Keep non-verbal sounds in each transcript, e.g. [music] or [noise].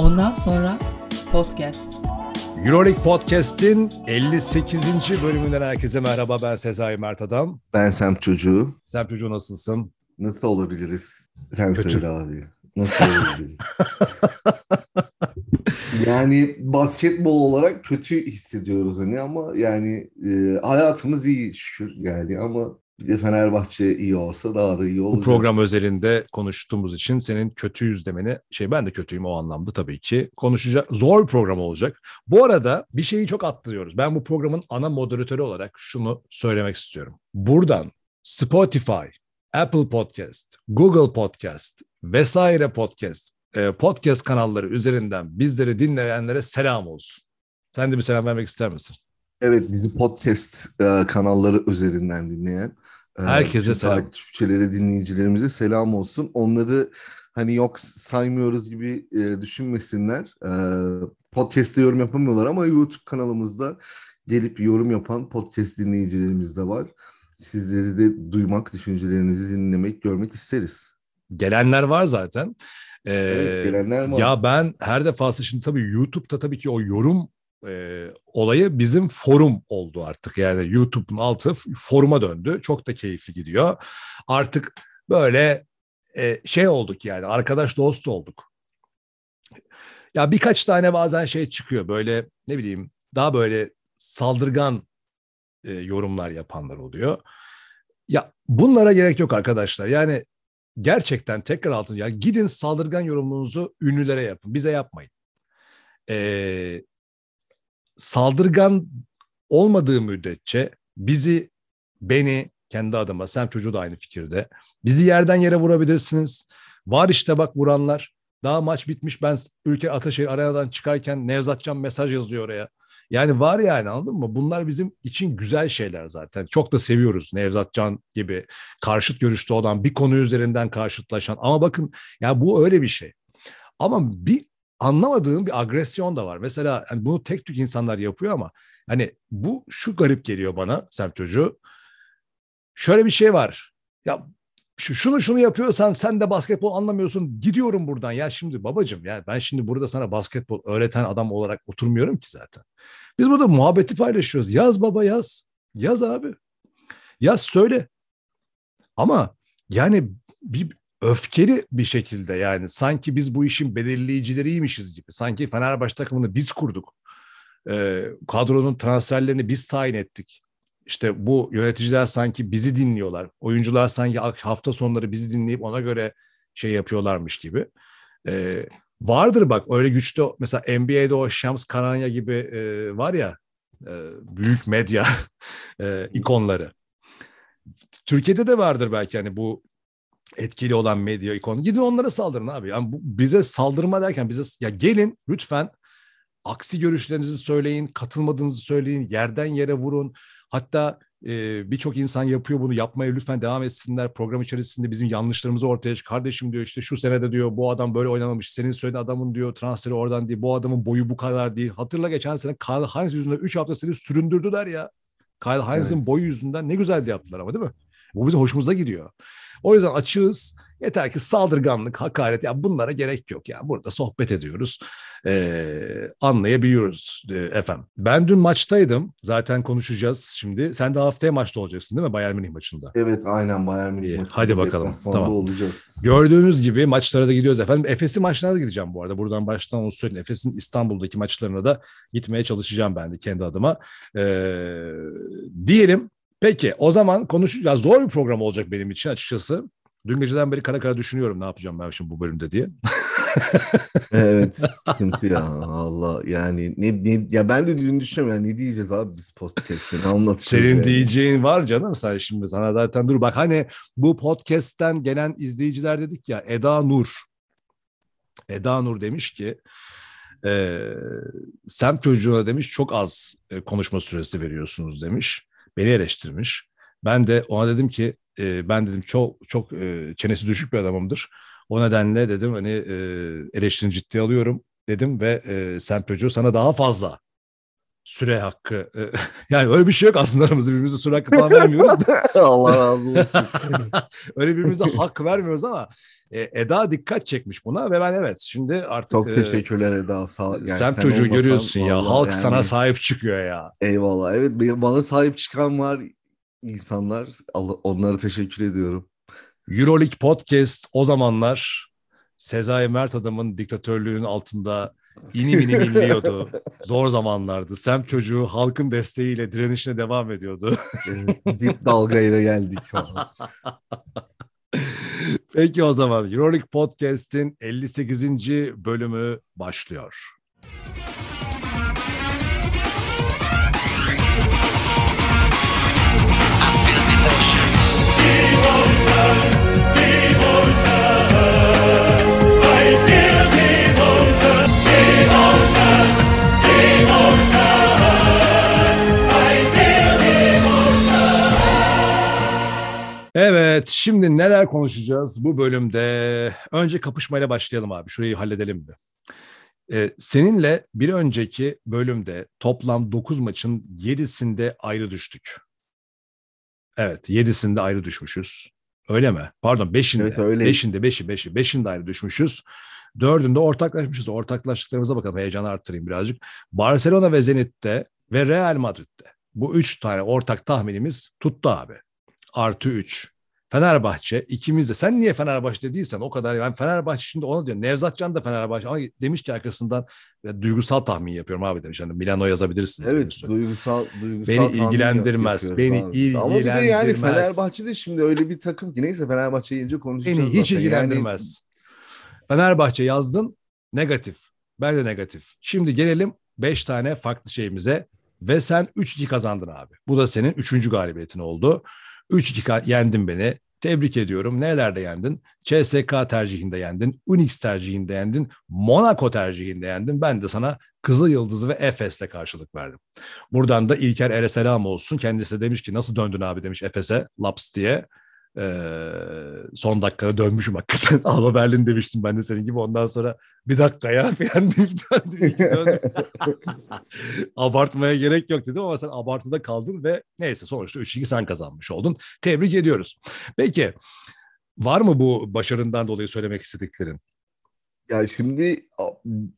Ondan sonra podcast. Euroleague Podcast'in 58. bölümünden herkese merhaba. Ben Sezai Mert Adam. Ben Semt Çocuğu. Semt Çocuğu nasılsın? Nasıl olabiliriz? Sen Kötü. söyle abi. Nasıl olabiliriz? [laughs] yani basketbol olarak kötü hissediyoruz hani ama yani e, hayatımız iyi şükür yani ama bir de Fenerbahçe iyi olsa daha da iyi Bu olacak. program özelinde konuştuğumuz için senin kötüyüz demeni, şey ben de kötüyüm o anlamda tabii ki. Konuşacak, zor bir program olacak. Bu arada bir şeyi çok atlıyoruz. Ben bu programın ana moderatörü olarak şunu söylemek istiyorum. Buradan Spotify, Apple Podcast, Google Podcast vesaire podcast, e, podcast kanalları üzerinden bizleri dinleyenlere selam olsun. Sen de bir selam vermek ister misin? Evet bizi podcast e, kanalları üzerinden dinleyen Herkese bütün selam. takipçilere, dinleyicilerimize selam olsun. Onları hani yok saymıyoruz gibi e, düşünmesinler. E, podcast'te yorum yapamıyorlar ama YouTube kanalımızda gelip yorum yapan podcast dinleyicilerimiz de var. Sizleri de duymak, düşüncelerinizi dinlemek, görmek isteriz. Gelenler var zaten. Ee, Evet, gelenler var. Ya ben her defasında şimdi tabii YouTube'da tabii ki o yorum e, olayı bizim forum oldu artık. Yani YouTube'un altı foruma döndü. Çok da keyifli gidiyor. Artık böyle e, şey olduk yani arkadaş dost olduk. Ya birkaç tane bazen şey çıkıyor böyle ne bileyim daha böyle saldırgan e, yorumlar yapanlar oluyor. Ya bunlara gerek yok arkadaşlar. Yani gerçekten tekrar altın ya gidin saldırgan yorumunuzu ünlülere yapın. Bize yapmayın. Ee, saldırgan olmadığı müddetçe bizi, beni, kendi adıma, Sem çocuğu da aynı fikirde. Bizi yerden yere vurabilirsiniz. Var işte bak vuranlar. Daha maç bitmiş ben Ülker Ataşehir arenadan çıkarken Nevzatcan mesaj yazıyor oraya. Yani var yani anladın mı? Bunlar bizim için güzel şeyler zaten. Çok da seviyoruz Nevzatcan gibi karşıt görüşte olan bir konu üzerinden karşıtlaşan. Ama bakın ya bu öyle bir şey. Ama bir anlamadığım bir agresyon da var. Mesela hani bunu tek tük insanlar yapıyor ama hani bu şu garip geliyor bana Sem çocuğu. Şöyle bir şey var. Ya şu, şunu şunu yapıyorsan sen de basketbol anlamıyorsun. Gidiyorum buradan. Ya şimdi babacığım yani ben şimdi burada sana basketbol öğreten adam olarak oturmuyorum ki zaten. Biz burada muhabbeti paylaşıyoruz. Yaz baba yaz. Yaz abi. Yaz söyle. Ama yani bir öfkeli bir şekilde yani sanki biz bu işin belirleyicileriymişiz gibi. Sanki Fenerbahçe takımını biz kurduk. Ee, kadronun transferlerini biz tayin ettik. İşte bu yöneticiler sanki bizi dinliyorlar. Oyuncular sanki hafta sonları bizi dinleyip ona göre şey yapıyorlarmış gibi. Ee, vardır bak öyle güçlü mesela NBA'de o Shams Karanya gibi e, var ya e, büyük medya [laughs] e, ikonları. Türkiye'de de vardır belki hani bu etkili olan medya ikonu. Gidin onlara saldırın abi. Yani bu, bize saldırma derken bize ya gelin lütfen aksi görüşlerinizi söyleyin, katılmadığınızı söyleyin, yerden yere vurun. Hatta e, birçok insan yapıyor bunu. Yapmaya lütfen devam etsinler. Program içerisinde bizim yanlışlarımızı ortaya çık. Kardeşim diyor işte şu senede diyor bu adam böyle oynamamış. Senin söylediğin adamın diyor transferi oradan değil. Bu adamın boyu bu kadar değil. Hatırla geçen sene Kyle Hines yüzünden 3 hafta seni süründürdüler ya. Kyle Hines'ın evet. boyu yüzünden ne güzel de yaptılar ama değil mi? Bu bizim hoşumuza gidiyor. O yüzden açığız. Yeter ki saldırganlık, hakaret ya bunlara gerek yok ya. Burada sohbet ediyoruz. Ee, anlayabiliyoruz e, efendim. Ben dün maçtaydım. Zaten konuşacağız şimdi. Sen de haftaya maçta olacaksın değil mi Bayern Münih maçında? Evet aynen Bayern Münih maçında. Hadi bakalım. Tamam. olacağız. Gördüğünüz gibi maçlara da gidiyoruz efendim. Efes'in maçlarına da gideceğim bu arada. Buradan baştan onu söyleyeyim. Efes'in İstanbul'daki maçlarına da gitmeye çalışacağım ben de kendi adıma. Ee, diyelim Peki o zaman konuşacağız. Zor bir program olacak benim için açıkçası. Dün geceden beri kara kara düşünüyorum ne yapacağım ben şimdi bu bölümde diye. [laughs] evet sıkıntı ya Allah yani ne, ne ya ben de dün düşünüyorum yani ne diyeceğiz abi biz podcast'te ne anlatacağız Senin yani. diyeceğin var canım sen şimdi sana zaten dur bak hani bu podcast'ten gelen izleyiciler dedik ya Eda Nur. Eda Nur demiş ki e, Sem çocuğuna demiş çok az e, konuşma süresi veriyorsunuz demiş. Beni eleştirmiş. Ben de ona dedim ki e, ben dedim çok çok e, çenesi düşük bir adamımdır. O nedenle dedim hani e, eleştirini ciddiye alıyorum dedim ve e, sen çocuğu sana daha fazla süre hakkı. e, [laughs] Yani öyle bir şey yok aslında aramızda birbirimize süre hakkı falan vermiyoruz da. [laughs] Allah razı olsun. [laughs] öyle birbirimize hak vermiyoruz ama e, Eda dikkat çekmiş buna ve ben evet şimdi artık Çok e, teşekkürler Eda. Sağ, yani sen sen çocuğu olmasan görüyorsun ya halk yani- sana sahip çıkıyor ya. Eyvallah. Evet bana sahip çıkan var insanlar. Onlara teşekkür ediyorum. Euroleague Podcast o zamanlar Sezai Mert adamın diktatörlüğünün altında inim inim inliyordu. Zor zamanlardı. Sem çocuğu halkın desteğiyle direnişine devam ediyordu. Dip dalgayla geldik. [laughs] Peki o zaman Euroleague Podcast'in 58. bölümü başlıyor. Evet, şimdi neler konuşacağız bu bölümde? Önce kapışmayla başlayalım abi. Şurayı halledelim mi? Ee, seninle bir önceki bölümde toplam 9 maçın 7'sinde ayrı düştük. Evet, 7'sinde ayrı düşmüşüz. Öyle mi? Pardon, 5'inde. Evet, öyle. 5'inde, 5'i, 5'i, 5'inde ayrı düşmüşüz. Dördünde ortaklaşmışız. Ortaklaştıklarımıza bakalım. Heyecanı arttırayım birazcık. Barcelona ve Zenit'te ve Real Madrid'de. Bu üç tane ortak tahminimiz tuttu abi artı 3. Fenerbahçe ikimiz de. Sen niye Fenerbahçe değilsen o kadar. Ben Fenerbahçe şimdi onu diyor. Nevzat Can da Fenerbahçe ama demiş ki arkasından ya, duygusal tahmin yapıyorum abi demiş. Hani Milano yazabilirsiniz. Evet duygusal duygusal Beni ilgilendirmez, beni abi. Ama bir de yani ilgilendirmez. Fenerbahçe de şimdi öyle bir takım ki neyse Fenerbahçe gelince konuşacağız Beni hiç zaten. ilgilendirmez. Fenerbahçe yazdın negatif. Ben de negatif. Şimdi gelelim 5 tane farklı şeyimize ve sen 3-2 kazandın abi. Bu da senin 3. galibiyetin oldu. 3-2 ka- yendin beni. Tebrik ediyorum. Nelerde yendin? CSK tercihinde yendin. Unix tercihinde yendin. Monaco tercihinde yendin. Ben de sana Kızıl Yıldız ve Efes'le karşılık verdim. Buradan da İlker Er'e selam olsun. Kendisi de demiş ki nasıl döndün abi demiş Efes'e laps diye. Ee, son dakikada dönmüşüm hakikaten. [laughs] Alba Berlin demiştim ben de senin gibi. Ondan sonra bir dakika ya [laughs] falan deyip döndüm. [laughs] Abartmaya gerek yok dedim ama sen abartıda kaldın ve neyse sonuçta 3-2 sen kazanmış oldun. Tebrik ediyoruz. Peki var mı bu başarından dolayı söylemek istediklerin? Ya şimdi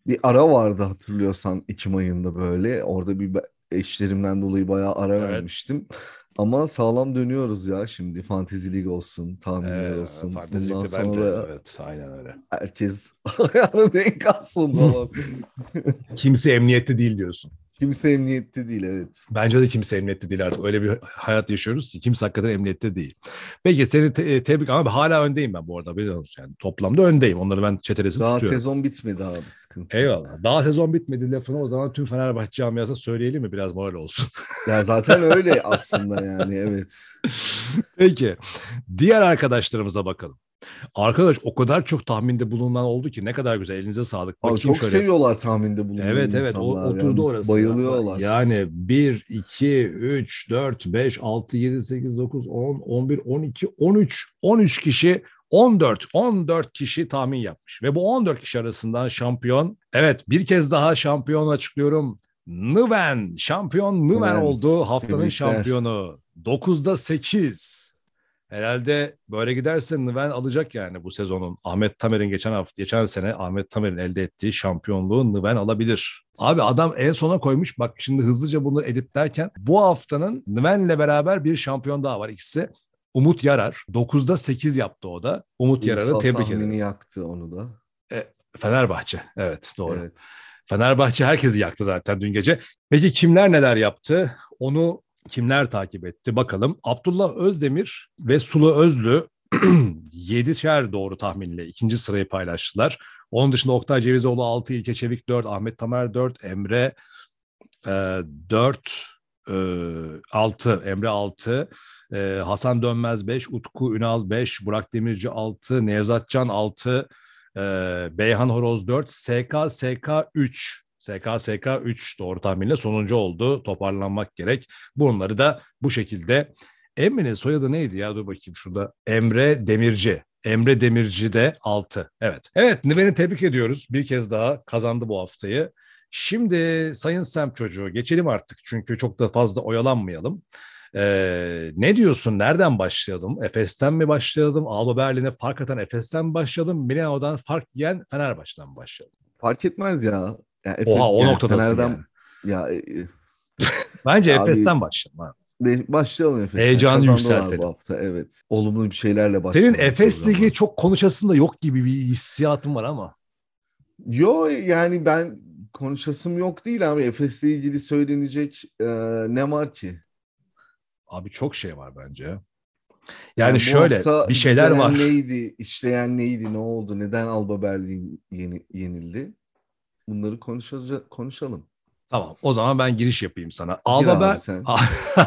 bir ara vardı hatırlıyorsan Ekim ayında böyle. Orada bir eşlerimden dolayı bayağı ara Evet. vermiştim. Ama sağlam dönüyoruz ya şimdi. Fantezi Lig olsun, tahminler Ee, olsun. Fantezilikte Bundan ben de, sonra evet aynen öyle. herkes [laughs] ayağını denk alsın falan. Kimse emniyette değil diyorsun. Kimse emniyette değil evet. Bence de kimse emniyette değil artık. Öyle bir hayat yaşıyoruz ki kimse hakikaten emniyette değil. Peki seni te- e, tebrik ama hala öndeyim ben bu arada. Biliyor musun? Yani toplamda öndeyim. Onları ben çetelesini Daha tutuyorum. sezon bitmedi abi sıkıntı. Eyvallah. Daha sezon bitmedi lafını o zaman tüm Fenerbahçe camiasına söyleyelim mi biraz moral olsun. [laughs] Ya zaten öyle aslında yani evet. Peki. Diğer arkadaşlarımıza bakalım. Arkadaş o kadar çok tahminde bulunan oldu ki ne kadar güzel. Elinize sağlık. Abi Bakayım çok şöyle. seviyorlar tahminde bulunmayı Evet evet o, oturdu yani. orası. Bayılıyorlar. Yani 1, 2, 3, 4, 5, 6, 7, 8, 9, 10, 11, 12, 13, 13 kişi 14, 14 kişi tahmin yapmış. Ve bu 14 kişi arasından şampiyon, evet bir kez daha şampiyon açıklıyorum. Nıven, şampiyon Nıven Nıven. oldu haftanın Tebrikler. şampiyonu. 9'da 8. Herhalde böyle giderse Nıven alacak yani bu sezonun. Ahmet Tamer'in geçen hafta, geçen sene Ahmet Tamer'in elde ettiği şampiyonluğu Nıven alabilir. Abi adam en sona koymuş. Bak şimdi hızlıca bunu editlerken bu haftanın Nıven'le beraber bir şampiyon daha var. İkisi Umut Yarar. 9'da 8 yaptı o da. Umut Yarar'ı tebrik ederim. yaktı onu da. Fenerbahçe. Evet doğru. Evet. Fenerbahçe herkesi yaktı zaten dün gece. Peki kimler neler yaptı? Onu kimler takip etti bakalım. Abdullah Özdemir ve Sulu Özlü [clears throat] 7'şer doğru tahminle ikinci sırayı paylaştılar. Onun dışında Oktay Cevizoğlu 6, İlke Çevik 4, Ahmet Tamer 4, Emre e, 4, e, 6, Emre 6, e, Hasan Dönmez 5, Utku Ünal 5, Burak Demirci 6, Nevzat Can 6, e, Beyhan Horoz 4, SK SK 3. SK SK 3 doğru tahminle sonuncu oldu. Toparlanmak gerek. Bunları da bu şekilde. Emre'nin soyadı neydi ya? Dur bakayım şurada. Emre Demirci. Emre Demirci de 6. Evet. Evet Nıven'i tebrik ediyoruz. Bir kez daha kazandı bu haftayı. Şimdi Sayın Sem çocuğu geçelim artık çünkü çok da fazla oyalanmayalım. Ee, ne diyorsun? Nereden başlayalım? Efes'ten mi başlayalım? Alba Berlin'e fark atan Efes'ten mi başlayalım? Milano'dan fark yiyen Fenerbahçe'den mi başlayalım? Fark etmez ya. Yani Efes, Oha o yani noktadasın Fener'den- yani. Ya e, [laughs] Bence Abi- Efes'ten başlayalım. Başlayalım Efes'ten. Heyecanı yükseltelim. Bu hafta evet. Olumlu bir şeylerle Senin başlayalım. Efes'le programa. ilgili çok konuşasın da yok gibi bir hissiyatım var ama. Yo yani ben konuşasım yok değil abi. Efes'le ilgili söylenecek e, ne var ki? Abi çok şey var bence. Yani, Yani şöyle bir şeyler var. neydi, işleyen neydi, ne oldu, neden Alba Berlin yeni, yenildi? Bunları konuşacak, konuşalım. Tamam o zaman ben giriş yapayım sana. Alba abi Ber... sen.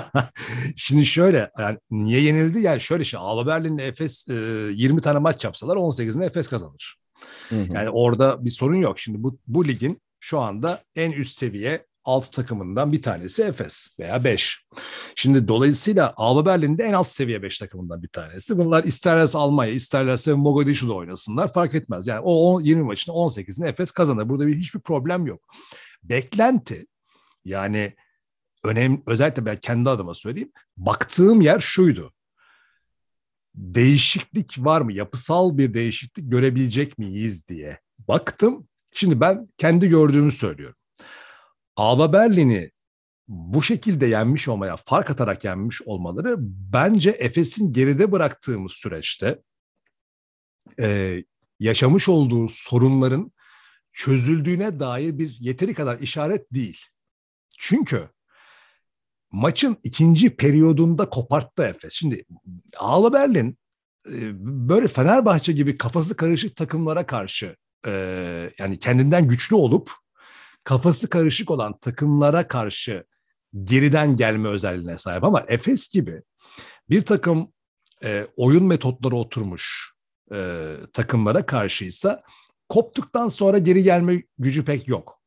[laughs] Şimdi şöyle yani niye yenildi? Yani şöyle şey Alba Berlin'le Efes e, 20 tane maç yapsalar 18'inde Efes kazanır. Hı hı. Yani orada bir sorun yok. Şimdi bu, bu ligin şu anda en üst seviye 6 takımından bir tanesi Efes veya 5. Şimdi dolayısıyla Alba Berlin'de en alt seviye 5 takımından bir tanesi. Bunlar isterlerse Almanya, isterlerse Mogadishu'da oynasınlar fark etmez. Yani o on- 20 maçın 18'ini Efes kazanır. Burada bir hiçbir problem yok. Beklenti yani önemli özellikle ben kendi adıma söyleyeyim. Baktığım yer şuydu. Değişiklik var mı? Yapısal bir değişiklik görebilecek miyiz diye baktım. Şimdi ben kendi gördüğümü söylüyorum. Alba Berlin'i bu şekilde yenmiş olmaya, fark atarak yenmiş olmaları bence Efes'in geride bıraktığımız süreçte e, yaşamış olduğu sorunların çözüldüğüne dair bir yeteri kadar işaret değil. Çünkü maçın ikinci periyodunda koparttı Efes. Şimdi Alba Berlin e, böyle Fenerbahçe gibi kafası karışık takımlara karşı e, yani kendinden güçlü olup kafası karışık olan takımlara karşı geriden gelme özelliğine sahip ama Efes gibi bir takım e, oyun metotları oturmuş e, takımlara karşıysa koptuktan sonra geri gelme gücü pek yok.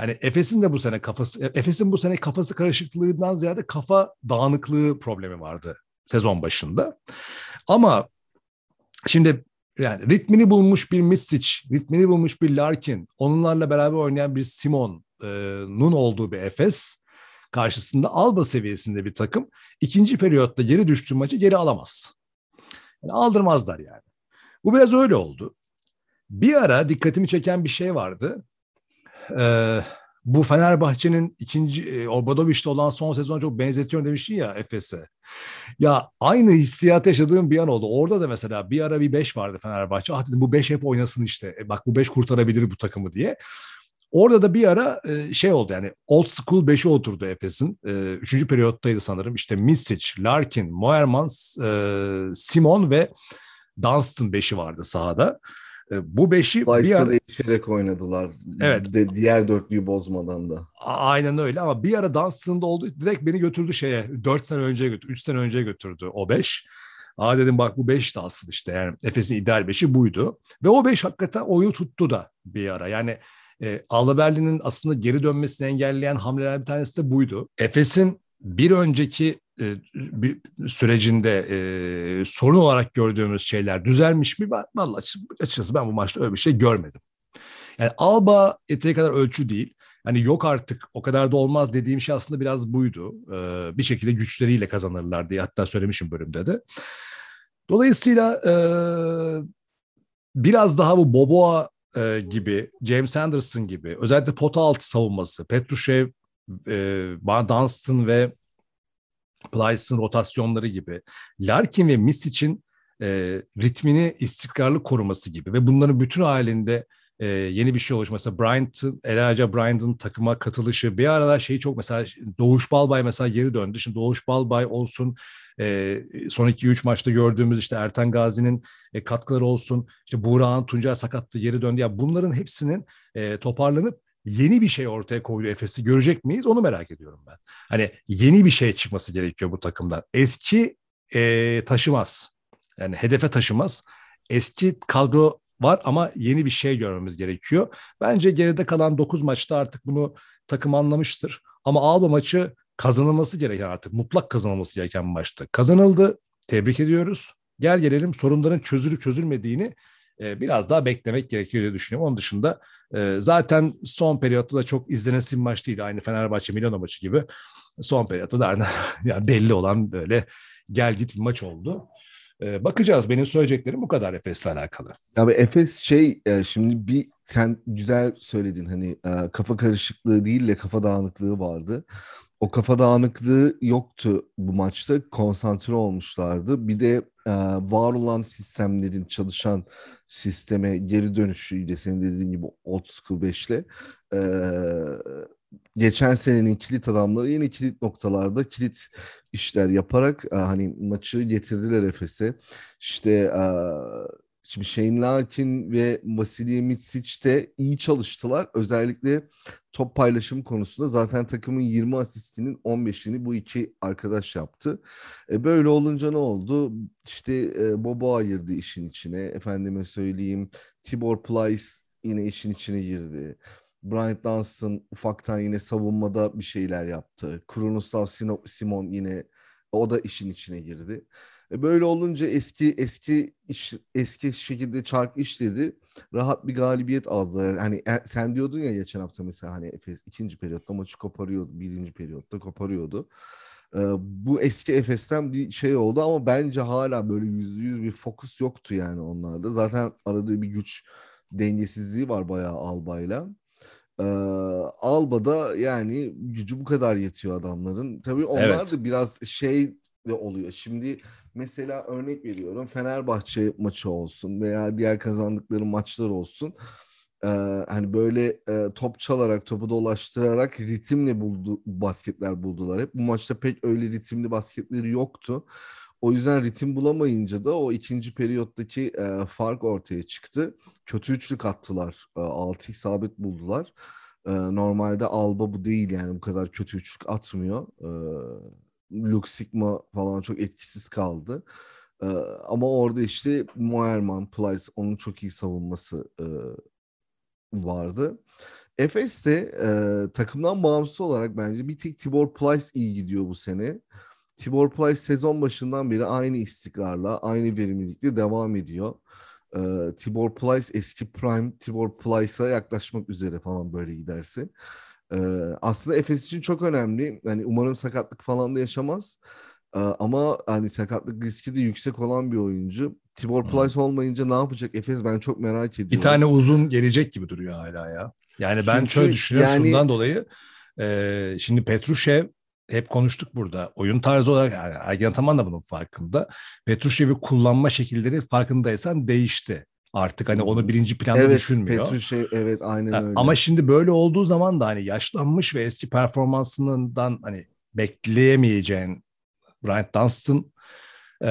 Yani Efes'in de bu sene kafası Efes'in bu sene kafası karışıklığından ziyade kafa dağınıklığı problemi vardı sezon başında. Ama şimdi yani ritmini bulmuş bir Misic, ritmini bulmuş bir Larkin, onlarla beraber oynayan bir Simon'un olduğu bir Efes karşısında Alba seviyesinde bir takım ikinci periyotta geri düştüğü maçı geri alamaz. Yani aldırmazlar yani. Bu biraz öyle oldu. Bir ara dikkatimi çeken bir şey vardı. Ee, bu Fenerbahçe'nin ikinci e, Obradovic'te olan son sezona çok benzetiyorum demiştin ya Efes'e. Ya aynı hissiyat yaşadığım bir an oldu. Orada da mesela bir ara bir 5 vardı Fenerbahçe. Ah dedim bu 5 hep oynasın işte. E, bak bu 5 kurtarabilir bu takımı diye. Orada da bir ara e, şey oldu yani old school 5'e oturdu Efes'in. E, üçüncü periyottaydı sanırım. İşte Misic, Larkin, Moermans, e, Simon ve Dunstan 5'i vardı sahada. E, bu 5'i bir Vice'da ara... değişerek oynadılar. Evet. De, diğer dörtlüyü bozmadan da. A- Aynen öyle ama bir ara Dunstan'da oldu. Direkt beni götürdü şeye. 4 sene önce götürdü. 3 sene önce götürdü o 5. Aa dedim bak bu 5 de aslında işte. Yani Efes'in ideal 5'i buydu. Ve o 5 hakikaten oyunu tuttu da bir ara. Yani e, Alba Berlin'in aslında geri dönmesini engelleyen hamleler bir tanesi de buydu. Efes'in bir önceki bir sürecinde e, sorun olarak gördüğümüz şeyler düzelmiş mi? Vallahi açıkçası ben bu maçta öyle bir şey görmedim. Yani Alba yeteri kadar ölçü değil. Hani yok artık o kadar da olmaz dediğim şey aslında biraz buydu. Ee, bir şekilde güçleriyle kazanırlar diye hatta söylemişim bölümde de. Dolayısıyla e, biraz daha bu Boboa e, gibi, James Anderson gibi özellikle pota altı savunması, Petrushev, e, Dunstan ve Plyce'ın rotasyonları gibi, Larkin ve Misic'in e, ritmini istikrarlı koruması gibi ve bunların bütün halinde e, yeni bir şey oluşması. Bryant'ın, Elijah Bryant'ın takıma katılışı. Bir aralar şeyi çok mesela Doğuş Balbay mesela geri döndü. Şimdi Doğuş Balbay olsun e, son 2-3 maçta gördüğümüz işte Erten Gazi'nin e, katkıları olsun. İşte Buğra'nın Tuncay sakattı geri döndü. Ya bunların hepsinin e, toparlanıp yeni bir şey ortaya koyuyor Efes'i görecek miyiz? Onu merak ediyorum ben. Hani yeni bir şey çıkması gerekiyor bu takımdan. Eski e, taşımaz. Yani hedefe taşımaz. Eski kadro var ama yeni bir şey görmemiz gerekiyor. Bence geride kalan 9 maçta artık bunu takım anlamıştır. Ama Alba maçı kazanılması gereken artık mutlak kazanılması gereken bir maçtı. Kazanıldı. Tebrik ediyoruz. Gel gelelim sorunların çözülüp çözülmediğini e, biraz daha beklemek gerekiyor diye düşünüyorum. Onun dışında e, zaten son periyotta da çok izlenesi bir maç değil. Aynı Fenerbahçe Milano maçı gibi. Son periyotta da [laughs] yani belli olan böyle gel git bir maç oldu. E, bakacağız. Benim söyleyeceklerim bu kadar Efes'le alakalı. Abi Efes şey e, şimdi bir sen güzel söyledin hani e, kafa karışıklığı değil de kafa dağınıklığı vardı. O kafa dağınıklığı yoktu bu maçta. Konsantre olmuşlardı. Bir de var olan sistemlerin çalışan sisteme geri dönüşüyle senin dediğin gibi old school 5'le e, geçen senenin kilit adamları yeni kilit noktalarda kilit işler yaparak e, hani maçı getirdiler Efes'e. İşte e, Şimdi Shane Larkin ve Vasilij Mitsic de iyi çalıştılar. Özellikle top paylaşım konusunda zaten takımın 20 asistinin 15'ini bu iki arkadaş yaptı. E böyle olunca ne oldu? İşte e, Bobo ayırdı işin içine. Efendime söyleyeyim Tibor Plyce yine işin içine girdi. Bryant Dunstan ufaktan yine savunmada bir şeyler yaptı. Kronoslav Simon yine o da işin içine girdi. E böyle olunca eski eski iş, eski şekilde çark işledi. Rahat bir galibiyet aldılar. Hani e, sen diyordun ya geçen hafta mesela hani Efes ikinci periyotta maçı koparıyordu. Birinci periyotta koparıyordu. E, bu eski Efes'ten bir şey oldu ama bence hala böyle yüzde yüz bir fokus yoktu yani onlarda. Zaten aradığı bir güç dengesizliği var bayağı Alba'yla. Ee, Alba'da yani gücü bu kadar yetiyor adamların. Tabii onlar evet. da biraz şey de oluyor. Şimdi mesela örnek veriyorum Fenerbahçe maçı olsun veya diğer kazandıkları maçlar olsun. Ee, hani böyle e, top çalarak topu dolaştırarak ritimle buldu basketler buldular. Hep bu maçta pek öyle ritimli basketleri yoktu. O yüzden ritim bulamayınca da o ikinci periyottaki e, fark ortaya çıktı. Kötü üçlük attılar. E, altı isabet buldular. E, normalde Alba bu değil yani bu kadar kötü üçlük atmıyor. E, Luke Sigma falan çok etkisiz kaldı. Ee, ama orada işte Moerman, Plyce onun çok iyi savunması e, vardı. Efes de e, takımdan bağımsız olarak bence bir tek Tibor Plyce iyi gidiyor bu sene. Tibor Plyce sezon başından beri aynı istikrarla, aynı verimlilikle devam ediyor. E, Tibor Plyce eski prime Tibor Plyce'a yaklaşmak üzere falan böyle giderse. Ee, aslında Efes için çok önemli. Yani umarım sakatlık falan da yaşamaz. Ee, ama hani sakatlık riski de yüksek olan bir oyuncu. Tibor hmm. Plyce olmayınca ne yapacak Efes ben çok merak ediyorum. Bir tane uzun gelecek gibi duruyor hala ya. Yani ben Çünkü şöyle düşünüyorum yani... şundan dolayı. E, şimdi Petrushev hep konuştuk burada. Oyun tarzı olarak yani Ergen Ataman da bunun farkında. Petrushev'i kullanma şekilleri farkındaysan değişti. Artık hani onu birinci planda evet, düşünmüyor. Petrushev evet aynen öyle. Ama şimdi böyle olduğu zaman da hani yaşlanmış ve eski performansından hani bekleyemeyeceğin Bryant Dunstan e,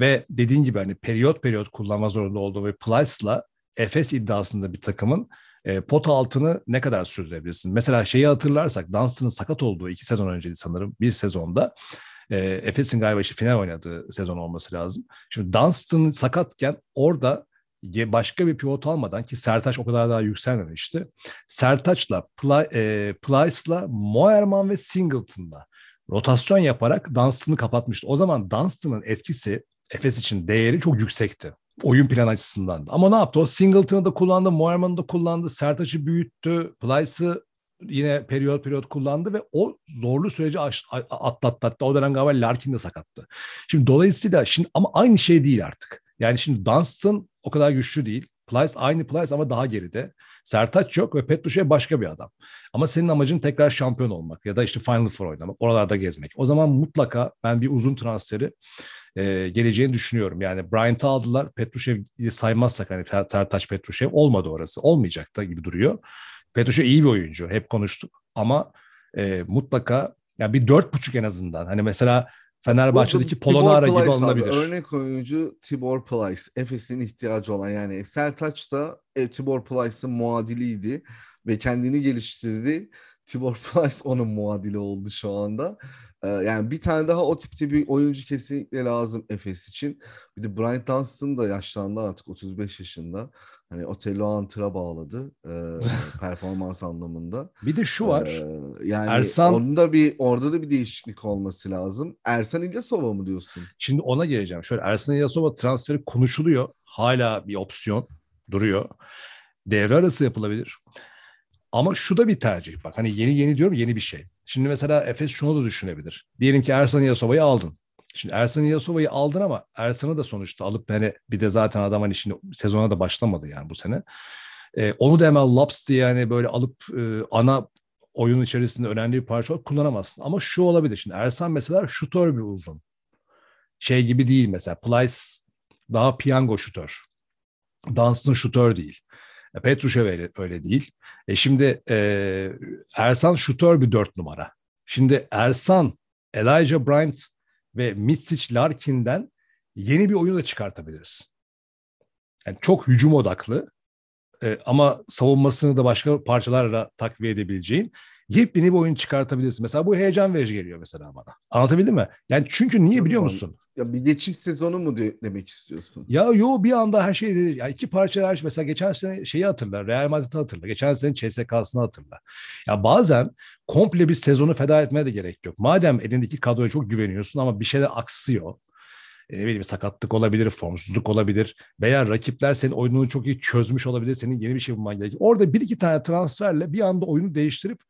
ve dediğin gibi hani periyot periyot kullanma zorunda olduğu ve Plyce'la Efes iddiasında bir takımın e, pot altını ne kadar sürdürebilirsin? Mesela şeyi hatırlarsak Dunstan'ın sakat olduğu iki sezon önceydi sanırım bir sezonda. E, Efes'in galiba işte final oynadığı sezon olması lazım. Şimdi Dunstan sakatken orada başka bir pivot almadan ki Sertaç o kadar daha yükselmemişti. Sertaç'la, Ply, e, Plyce'la, Moerman ve Singleton'la rotasyon yaparak Dunstan'ı kapatmıştı. O zaman Dunstan'ın etkisi Efes için değeri çok yüksekti. Oyun plan açısından da. Ama ne yaptı? O Singleton'ı da kullandı, Moerman'ı da kullandı, Sertaç'ı büyüttü, Plyce'ı yine periyot periyot kullandı ve o zorlu süreci atlattı. Hatta o dönem galiba Larkin de sakattı. Şimdi dolayısıyla şimdi ama aynı şey değil artık. Yani şimdi Dunstan o kadar güçlü değil. Plyce aynı Plyce ama daha geride. Sertaç yok ve Petrushev başka bir adam. Ama senin amacın tekrar şampiyon olmak ya da işte Final Four oynamak, oralarda gezmek. O zaman mutlaka ben bir uzun transferi e, geleceğini düşünüyorum. Yani Bryant'ı aldılar. Petrushev saymazsak hani Sertaç Petrushev olmadı orası. Olmayacak da gibi duruyor. Petrushev iyi bir oyuncu. Hep konuştuk. Ama e, mutlaka yani bir dört buçuk en azından. Hani mesela Fenerbahçe'deki Polonara gibi alınabilir. Örnek oyuncu Tibor Plyce. Efes'in ihtiyacı olan yani Sertaç da e, Tibor Plyce'ın muadiliydi ve kendini geliştirdi. Tibor [laughs] Plyce onun muadili oldu şu anda. Ee, yani bir tane daha o tipte bir oyuncu kesinlikle lazım Efes için. Bir de Bryant Dunstan da yaşlandı artık 35 yaşında. Hani Otello Antır'a bağladı e, [laughs] performans anlamında. Bir de şu var. Ee, yani Ersan onda bir orada da bir değişiklik olması lazım. Ersan İlyasova mı diyorsun? Şimdi ona geleceğim. Şöyle Ersan İlyasova transferi konuşuluyor. Hala bir opsiyon. duruyor. Devre arası yapılabilir. Ama şu da bir tercih. Bak hani yeni yeni diyorum yeni bir şey. Şimdi mesela Efes şunu da düşünebilir. Diyelim ki Ersan Yasova'yı aldın. Şimdi Ersan Yasova'yı aldın ama Ersan'ı da sonuçta alıp hani bir de zaten adam hani şimdi sezona da başlamadı yani bu sene. Ee, onu da hemen laps diye yani böyle alıp e, ana oyun içerisinde önemli bir parça olarak kullanamazsın. Ama şu olabilir. Şimdi Ersan mesela şutör bir uzun. Şey gibi değil mesela. Plyce daha piyango şutör. Dunstan şutör değil. E, Petrushev öyle, öyle değil. E şimdi e, Ersan şutör bir dört numara. Şimdi Ersan, Elijah Bryant ve Misic Larkin'den yeni bir oyun da çıkartabiliriz. Yani çok hücum odaklı e, ama savunmasını da başka parçalarla takviye edebileceğin yepyeni bir oyun çıkartabilirsin. Mesela bu heyecan verici geliyor mesela bana. Anlatabildim mi? Yani çünkü niye biliyor musun? Ya bir geçiş sezonu mu de, demek istiyorsun? Ya yo bir anda her şey ya iki parça her şey. Mesela geçen sene şeyi hatırla. Real Madrid'i hatırla. Geçen sene CSK'sını hatırla. Ya bazen komple bir sezonu feda etmeye de gerek yok. Madem elindeki kadroya çok güveniyorsun ama bir şeyler aksıyor. E, ne bileyim sakatlık olabilir, formsuzluk olabilir veya rakipler senin oyununu çok iyi çözmüş olabilir. Senin yeni bir şey bulman gerekiyor. Orada bir iki tane transferle bir anda oyunu değiştirip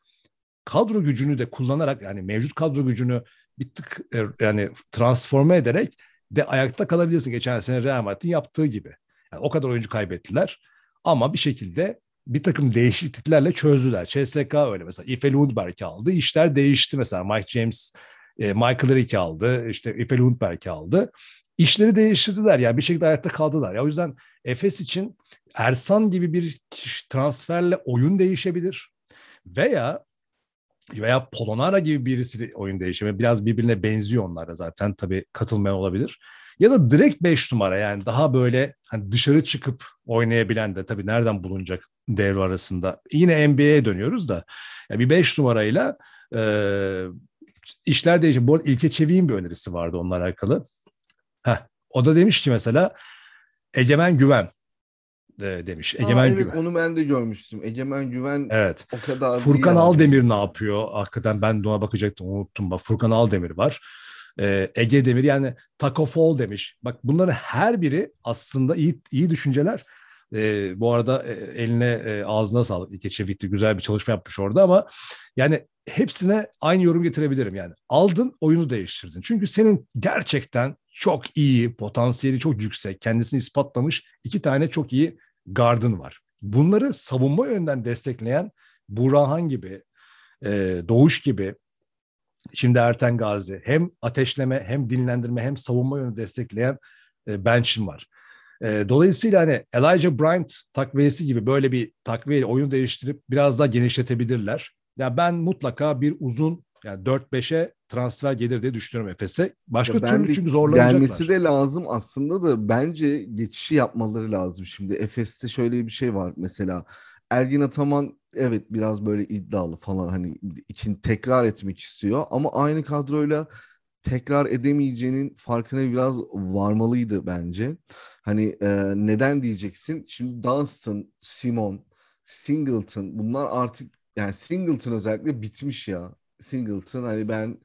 kadro gücünü de kullanarak yani mevcut kadro gücünü bir tık e, yani transforme ederek de ayakta kalabilirsin. Geçen sene Real Madrid'in yaptığı gibi. Yani o kadar oyuncu kaybettiler ama bir şekilde bir takım değişikliklerle çözdüler. CSK öyle mesela. Ife Lundberg'i aldı. İşler değişti mesela. Mike James, e, Michael Rick'i aldı. İşte Ife Lundberg'i aldı. İşleri değiştirdiler. Yani bir şekilde ayakta kaldılar. Ya o yüzden Efes için Ersan gibi bir transferle oyun değişebilir. Veya veya Polonara gibi birisi oyun değişimi biraz birbirine benziyor onlar da zaten tabii katılmayan olabilir. Ya da direkt 5 numara yani daha böyle hani dışarı çıkıp oynayabilen de tabii nereden bulunacak devre arasında. Yine NBA'ye dönüyoruz da yani bir 5 numarayla e, işler değişiyor. Bu arada İlke Çevik'in bir önerisi vardı onunla alakalı. Heh, o da demiş ki mesela Egemen Güven e, demiş. Egemen Aa, evet, Güven. Onu ben de görmüştüm. Egemen Güven evet. o kadar Furkan Aldemir ne yapıyor? Hakikaten ben de ona bakacaktım unuttum. Bak Furkan Aldemir var. Ee, Ege Demir yani Taco Fall demiş. Bak bunların her biri aslında iyi iyi düşünceler. Ee, bu arada e, eline e, ağzına sağlık. İlke Çevik'ti güzel bir çalışma yapmış orada ama yani hepsine aynı yorum getirebilirim yani. Aldın oyunu değiştirdin. Çünkü senin gerçekten çok iyi, potansiyeli çok yüksek, kendisini ispatlamış iki tane çok iyi gardın var. Bunları savunma yönden destekleyen Burhan gibi, e, Doğuş gibi, şimdi Erten Gazi hem ateşleme hem dinlendirme hem savunma yönü destekleyen e, bench'in var. E, dolayısıyla hani Elijah Bryant takviyesi gibi böyle bir takviye oyun değiştirip biraz daha genişletebilirler. Ya yani ben mutlaka bir uzun yani 4-5'e transfer gelir diye düşünüyorum Efes'e. Başka Ya türlü çünkü zorlanacaklar. Gelmesi de lazım aslında da bence geçişi yapmaları lazım. Şimdi Efes'te şöyle bir şey var mesela. Ergin Ataman evet biraz böyle iddialı falan hani için tekrar etmek istiyor ama aynı kadroyla tekrar edemeyeceğinin farkına biraz varmalıydı bence. Hani e, neden diyeceksin? Şimdi Dunstan, Simon, Singleton bunlar artık yani Singleton özellikle bitmiş ya. Singleton hani ben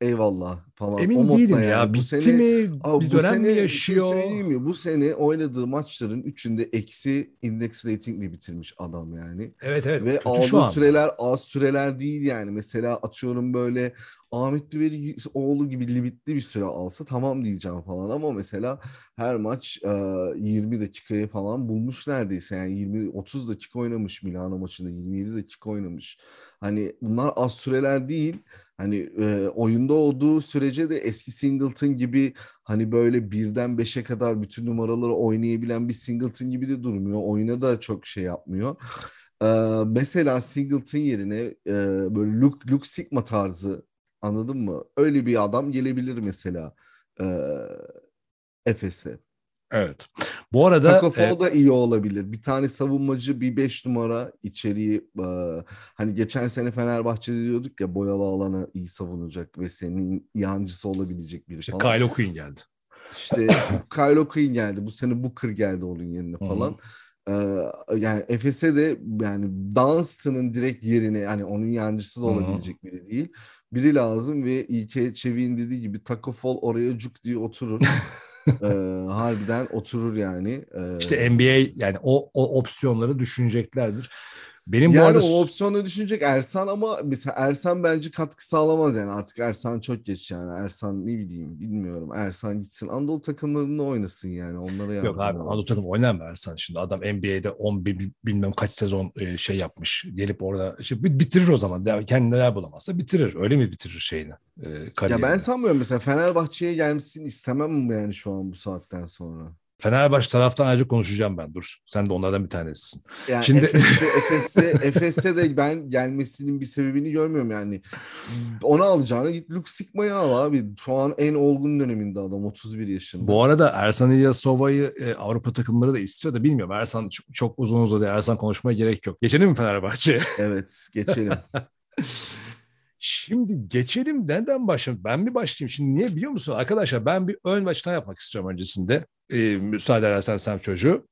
eyvallah falan. O Emin modda değilim yani. ya. Bu Bitti sene- mi? Abi bir bu dönem sene mi şey yaşıyor? söyleyeyim mi? Bu sene oynadığı maçların üçünde eksi index ratingle bitirmiş adam yani. evet evet. Ve aldığı süreler az süreler değil yani. Mesela atıyorum böyle Ahmet Düveli oğlu gibi limitli bir süre alsa tamam diyeceğim falan ama mesela her maç e, 20 dakikayı falan bulmuş neredeyse. Yani 20 30 dakika oynamış Milano maçında 27 dakika oynamış. Hani bunlar az süreler değil. Hani e, oyunda olduğu sürece de eski Singleton gibi hani böyle birden beşe kadar bütün numaraları oynayabilen bir Singleton gibi de durmuyor. Oyuna da çok şey yapmıyor. Ee, mesela Singleton yerine e, böyle Luke, Luke Sigma tarzı anladın mı? Öyle bir adam gelebilir mesela e, Efes'e. Evet. Bu arada Taco e, da iyi olabilir. Bir tane savunmacı bir 5 numara içeriği e, hani geçen sene Fenerbahçe'de diyorduk ya boyalı alana iyi savunacak ve senin yancısı olabilecek biri işte falan. Kyle O'Quinn geldi. İşte [coughs] Kyle O'Quinn geldi. Bu sene Booker geldi onun yerine falan. Ee, yani Efes'e de yani Dunstan'ın direkt yerine yani onun yancısı da olabilecek biri değil. Biri lazım ve İlke Çevik'in dediği gibi Taco Fall oraya cuk diye oturur. [laughs] e, harbiden oturur yani. E, İşte NBA yani o, o opsiyonları düşüneceklerdir. Benim yani bu arada o opsiyonu düşünecek Ersan ama mesela Ersan bence katkı sağlamaz yani artık Ersan çok geç yani Ersan ne bileyim bilmiyorum Ersan gitsin Anadolu takımlarında oynasın yani onlara Yok yardım abi olur. Anadolu takım oynar mı Ersan şimdi? Adam NBA'de 10 bil- bilmem kaç sezon e, şey yapmış. Gelip orada işte bi- bitirir o zaman. Kendine yer bulamazsa bitirir. Öyle mi bitirir şeyini? E, Ya kariyerini? ben sanmıyorum mesela Fenerbahçe'ye gelmesini istemem yani şu an bu saatten sonra. Fenerbahçe taraftan ayrıca konuşacağım ben. Dur. Sen de onlardan bir tanesisin. Yani Şimdi- Efes'te, Efes'te, Efes'te de ben gelmesinin bir sebebini görmüyorum yani. Onu alacağına git Luke Sigma'yı al abi. Şu an en olgun döneminde adam 31 yaşında. Bu arada Ersan İlyasova'yı e, Avrupa takımları da istiyor da bilmiyorum. Ersan çok, çok uzun uzadı. Ersan konuşmaya gerek yok. Geçelim mi Fenerbahçe'ye? [laughs] Evet geçelim. Şimdi geçelim. Neden başlayalım? Ben mi başlayayım? Şimdi niye biliyor musun? Arkadaşlar ben bir ön baştan yapmak istiyorum öncesinde. Ee, müsaade edersen sen çocuğu.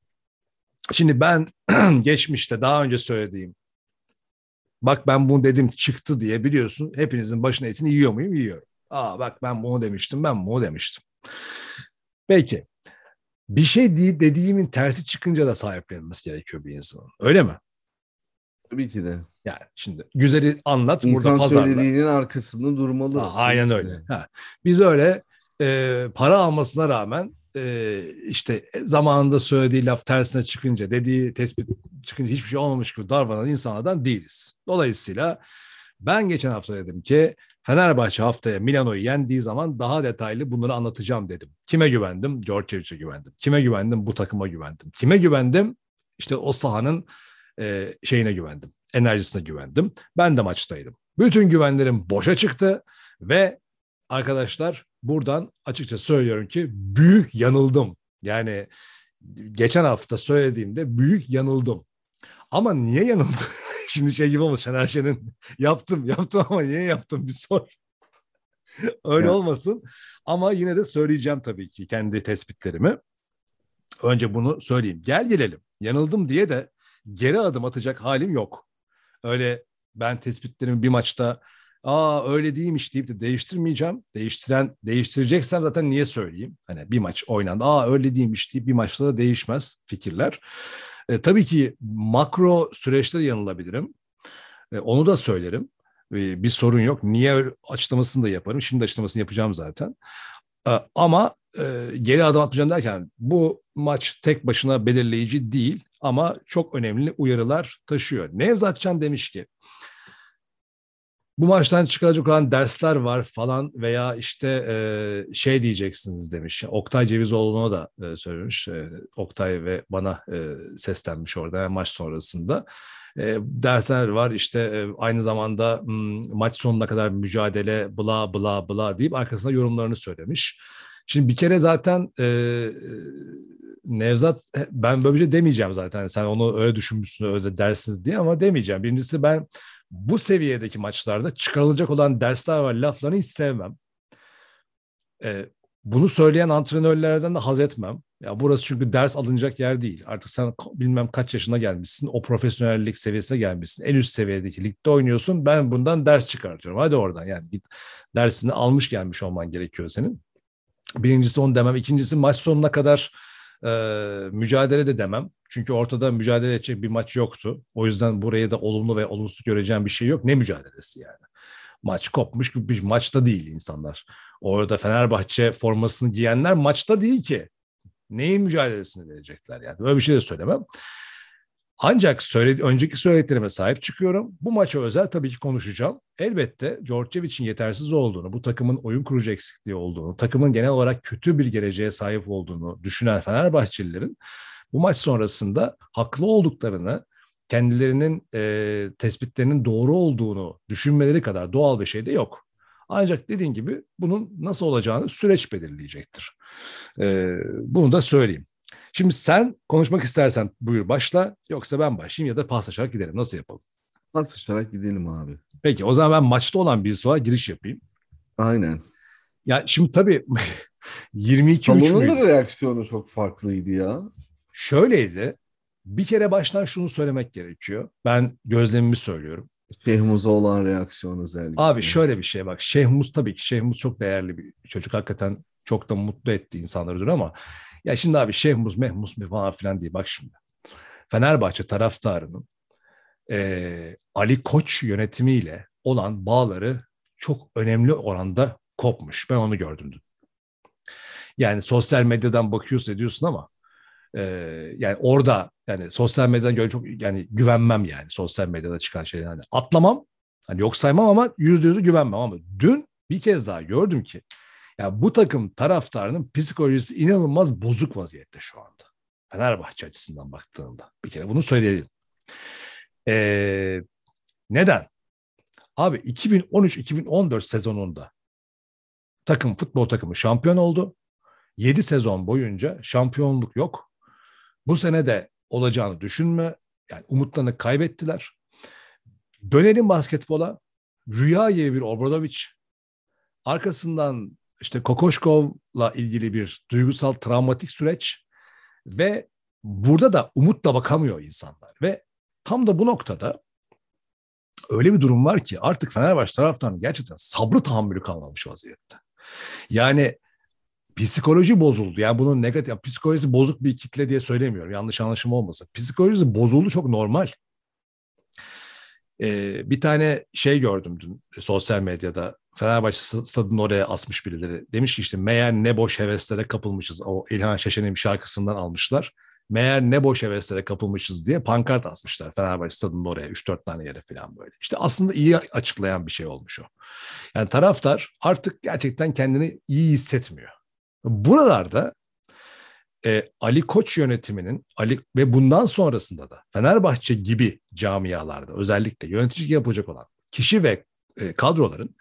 Şimdi ben [clears throat] geçmişte daha önce söylediğim bak ben bunu dedim çıktı diye biliyorsun hepinizin başına etini yiyor muyum? Yiyorum. Aa bak ben bunu demiştim ben bunu demiştim. Peki bir şey de- dediğimin tersi çıkınca da sahiplenilmesi gerekiyor bir insanın. Öyle mi? Tabii ki de. Yani şimdi güzeli anlat burada İnsan pazarla. söylediğinin arkasında durmalı. Ha, aynen öyle. Ha. Biz öyle e, para almasına rağmen e, işte zamanında söylediği laf tersine çıkınca, dediği tespit çıkınca hiçbir şey olmamış gibi davranan insanlardan değiliz. Dolayısıyla ben geçen hafta dedim ki Fenerbahçe haftaya Milano'yu yendiği zaman daha detaylı bunları anlatacağım dedim. Kime güvendim? Djordjevic'e güvendim. Kime güvendim? Bu takıma güvendim. Kime güvendim? İşte o sahanın e, şeyine güvendim. Enerjisine güvendim. Ben de maçtaydım. Bütün güvenlerim boşa çıktı ve arkadaşlar buradan açıkça söylüyorum ki büyük yanıldım. Yani geçen hafta söylediğimde büyük yanıldım. Ama niye yanıldım? [laughs] Şimdi şey gibi olmuş Şener Şen'in yaptım yaptım ama niye yaptım bir sor. [laughs] Öyle Ya. olmasın. Ama yine de söyleyeceğim tabii ki kendi tespitlerimi. Önce bunu söyleyeyim. Gel gelelim. Yanıldım diye de geri adım atacak halim yok. Öyle ben tespitlerimi bir maçta aa öyle değilmiş deyip de değiştirmeyeceğim. Değiştiren değiştireceksem zaten niye söyleyeyim? Hani bir maç oynandı. Aa öyle değilmiş deyip bir maçta da değişmez fikirler. E, tabii ki makro süreçte de yanılabilirim. E, onu da söylerim. E, bir sorun yok. Niye açıklamasını da yaparım. Şimdi açıklamasını yapacağım zaten. E, ama e, geri adım atmayacağım derken bu maç tek başına belirleyici değil ama çok önemli uyarılar taşıyor. Nevzat Can demiş ki bu maçtan çıkacak olan dersler var falan veya işte e, şey diyeceksiniz demiş. Oktay Cevizoğlu'na da e, söylemiş. E, Oktay ve bana e, seslenmiş orada yani maç sonrasında. E, dersler var işte e, aynı zamanda m, maç sonuna kadar mücadele bla bla bla deyip arkasında yorumlarını söylemiş. Şimdi bir kere zaten e, Nevzat ben böyle bir şey demeyeceğim zaten. Sen onu öyle düşünmüşsün öyle dersiniz diye ama demeyeceğim. Birincisi ben bu seviyedeki maçlarda çıkarılacak olan dersler var laflarını hiç sevmem. E, bunu söyleyen antrenörlerden de haz etmem. Ya burası çünkü ders alınacak yer değil. Artık sen bilmem kaç yaşına gelmişsin. O profesyonellik seviyesine gelmişsin. En üst seviyedeki ligde oynuyorsun. Ben bundan ders çıkartıyorum. Hadi oradan yani git dersini almış gelmiş olman gerekiyor senin. Birincisi onu demem. İkincisi maç sonuna kadar e, mücadele de demem. Çünkü ortada mücadele edecek bir maç yoktu. O yüzden buraya da olumlu ve olumsuz göreceğim bir şey yok. Ne mücadelesi yani? Maç kopmuş bir maçta değil insanlar. Orada Fenerbahçe formasını giyenler maçta değil ki. Neyin mücadelesini verecekler yani? Böyle bir şey de söylemem. Ancak söyledi, önceki söylediklerime sahip çıkıyorum. Bu maça özel tabii ki konuşacağım. Elbette Djordjevic'in yetersiz olduğunu, bu takımın oyun kurucu eksikliği olduğunu, takımın genel olarak kötü bir geleceğe sahip olduğunu düşünen Fenerbahçelilerin bu maç sonrasında haklı olduklarını, kendilerinin e, tespitlerinin doğru olduğunu düşünmeleri kadar doğal bir şey de yok. Ancak dediğin gibi bunun nasıl olacağını süreç belirleyecektir. E, bunu da söyleyeyim. Şimdi sen konuşmak istersen buyur başla yoksa ben başlayayım ya da paslaşarak gidelim. Nasıl yapalım? Paslaşarak gidelim abi. Peki o zaman ben maçta olan birisi olarak giriş yapayım. Aynen. Ya şimdi tabii [laughs] 22-3 Salonun da reaksiyonu çok farklıydı ya. Şöyleydi. Bir kere baştan şunu söylemek gerekiyor. Ben gözlemimi söylüyorum. Şehmuz'a olan reaksiyon özellikle. Abi şöyle bir şey bak. Şeyh Muz tabii ki Şeyh Muz çok değerli bir çocuk. Hakikaten Çok da mutlu etti insanları ama ya şimdi abi Şehmus Mehmus mi falan filan diye bak şimdi. Fenerbahçe taraftarının e, Ali Koç yönetimiyle olan bağları çok önemli oranda kopmuş. Ben onu gördüm dün. Yani sosyal medyadan bakıyorsun ediyorsun ama e, yani orada yani sosyal medyadan göre çok yani güvenmem yani sosyal medyada çıkan şeyler. Yani atlamam hani yok saymam ama yüzde yüzü güvenmem ama dün bir kez daha gördüm ki ya bu takım taraftarının psikolojisi inanılmaz bozuk vaziyette şu anda. Fenerbahçe açısından baktığında. Bir kere bunu söyleyelim. Ee, neden? Abi 2013-2014 sezonunda takım futbol takımı şampiyon oldu. 7 sezon boyunca şampiyonluk yok. Bu sene de olacağını düşünme. Yani umutlarını kaybettiler. Dönelim basketbola. Rüya gibi bir Obradovic. Arkasından işte Kokoşkov'la ilgili bir duygusal travmatik süreç ve burada da umutla bakamıyor insanlar ve tam da bu noktada öyle bir durum var ki artık Fenerbahçe taraftan gerçekten sabrı tahammülü kalmamış vaziyette. Yani psikoloji bozuldu. Yani bunun negatif, yani psikolojisi bozuk bir kitle diye söylemiyorum. Yanlış anlaşılma olmasın. Psikolojisi bozuldu çok normal. Ee, bir tane şey gördüm dün sosyal medyada. Fenerbahçe stadının oraya asmış birileri. Demiş ki işte meğer ne boş heveslere kapılmışız. O İlhan Şeşen'in şarkısından almışlar. Meğer ne boş heveslere kapılmışız diye pankart asmışlar Fenerbahçe stadının oraya 3-4 tane yere falan böyle. İşte aslında iyi açıklayan bir şey olmuş o. Yani taraftar artık gerçekten kendini iyi hissetmiyor. Buralarda e, Ali Koç yönetiminin Ali ve bundan sonrasında da Fenerbahçe gibi camialarda özellikle yönetici yapacak olan kişi ve e, kadroların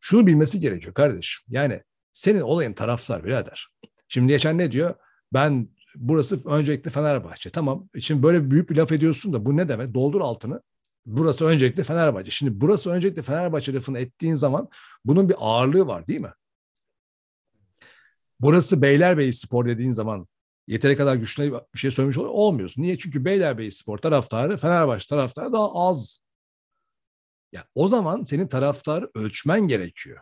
şunu bilmesi gerekiyor kardeşim. Yani senin olayın taraftar birader. Şimdi geçen ne diyor? Ben burası öncelikle Fenerbahçe. Tamam. Şimdi böyle büyük bir laf ediyorsun da bu ne demek? Doldur altını. Burası öncelikle Fenerbahçe. Şimdi burası öncelikle Fenerbahçe lafını ettiğin zaman bunun bir ağırlığı var değil mi? Burası Beylerbeyi Spor dediğin zaman yeteri kadar güçlü bir şey söylemiş oluyor. Olmuyorsun. Niye? Çünkü Beylerbeyi Spor taraftarı Fenerbahçe taraftarı daha az. Ya o zaman senin taraftarı ölçmen gerekiyor.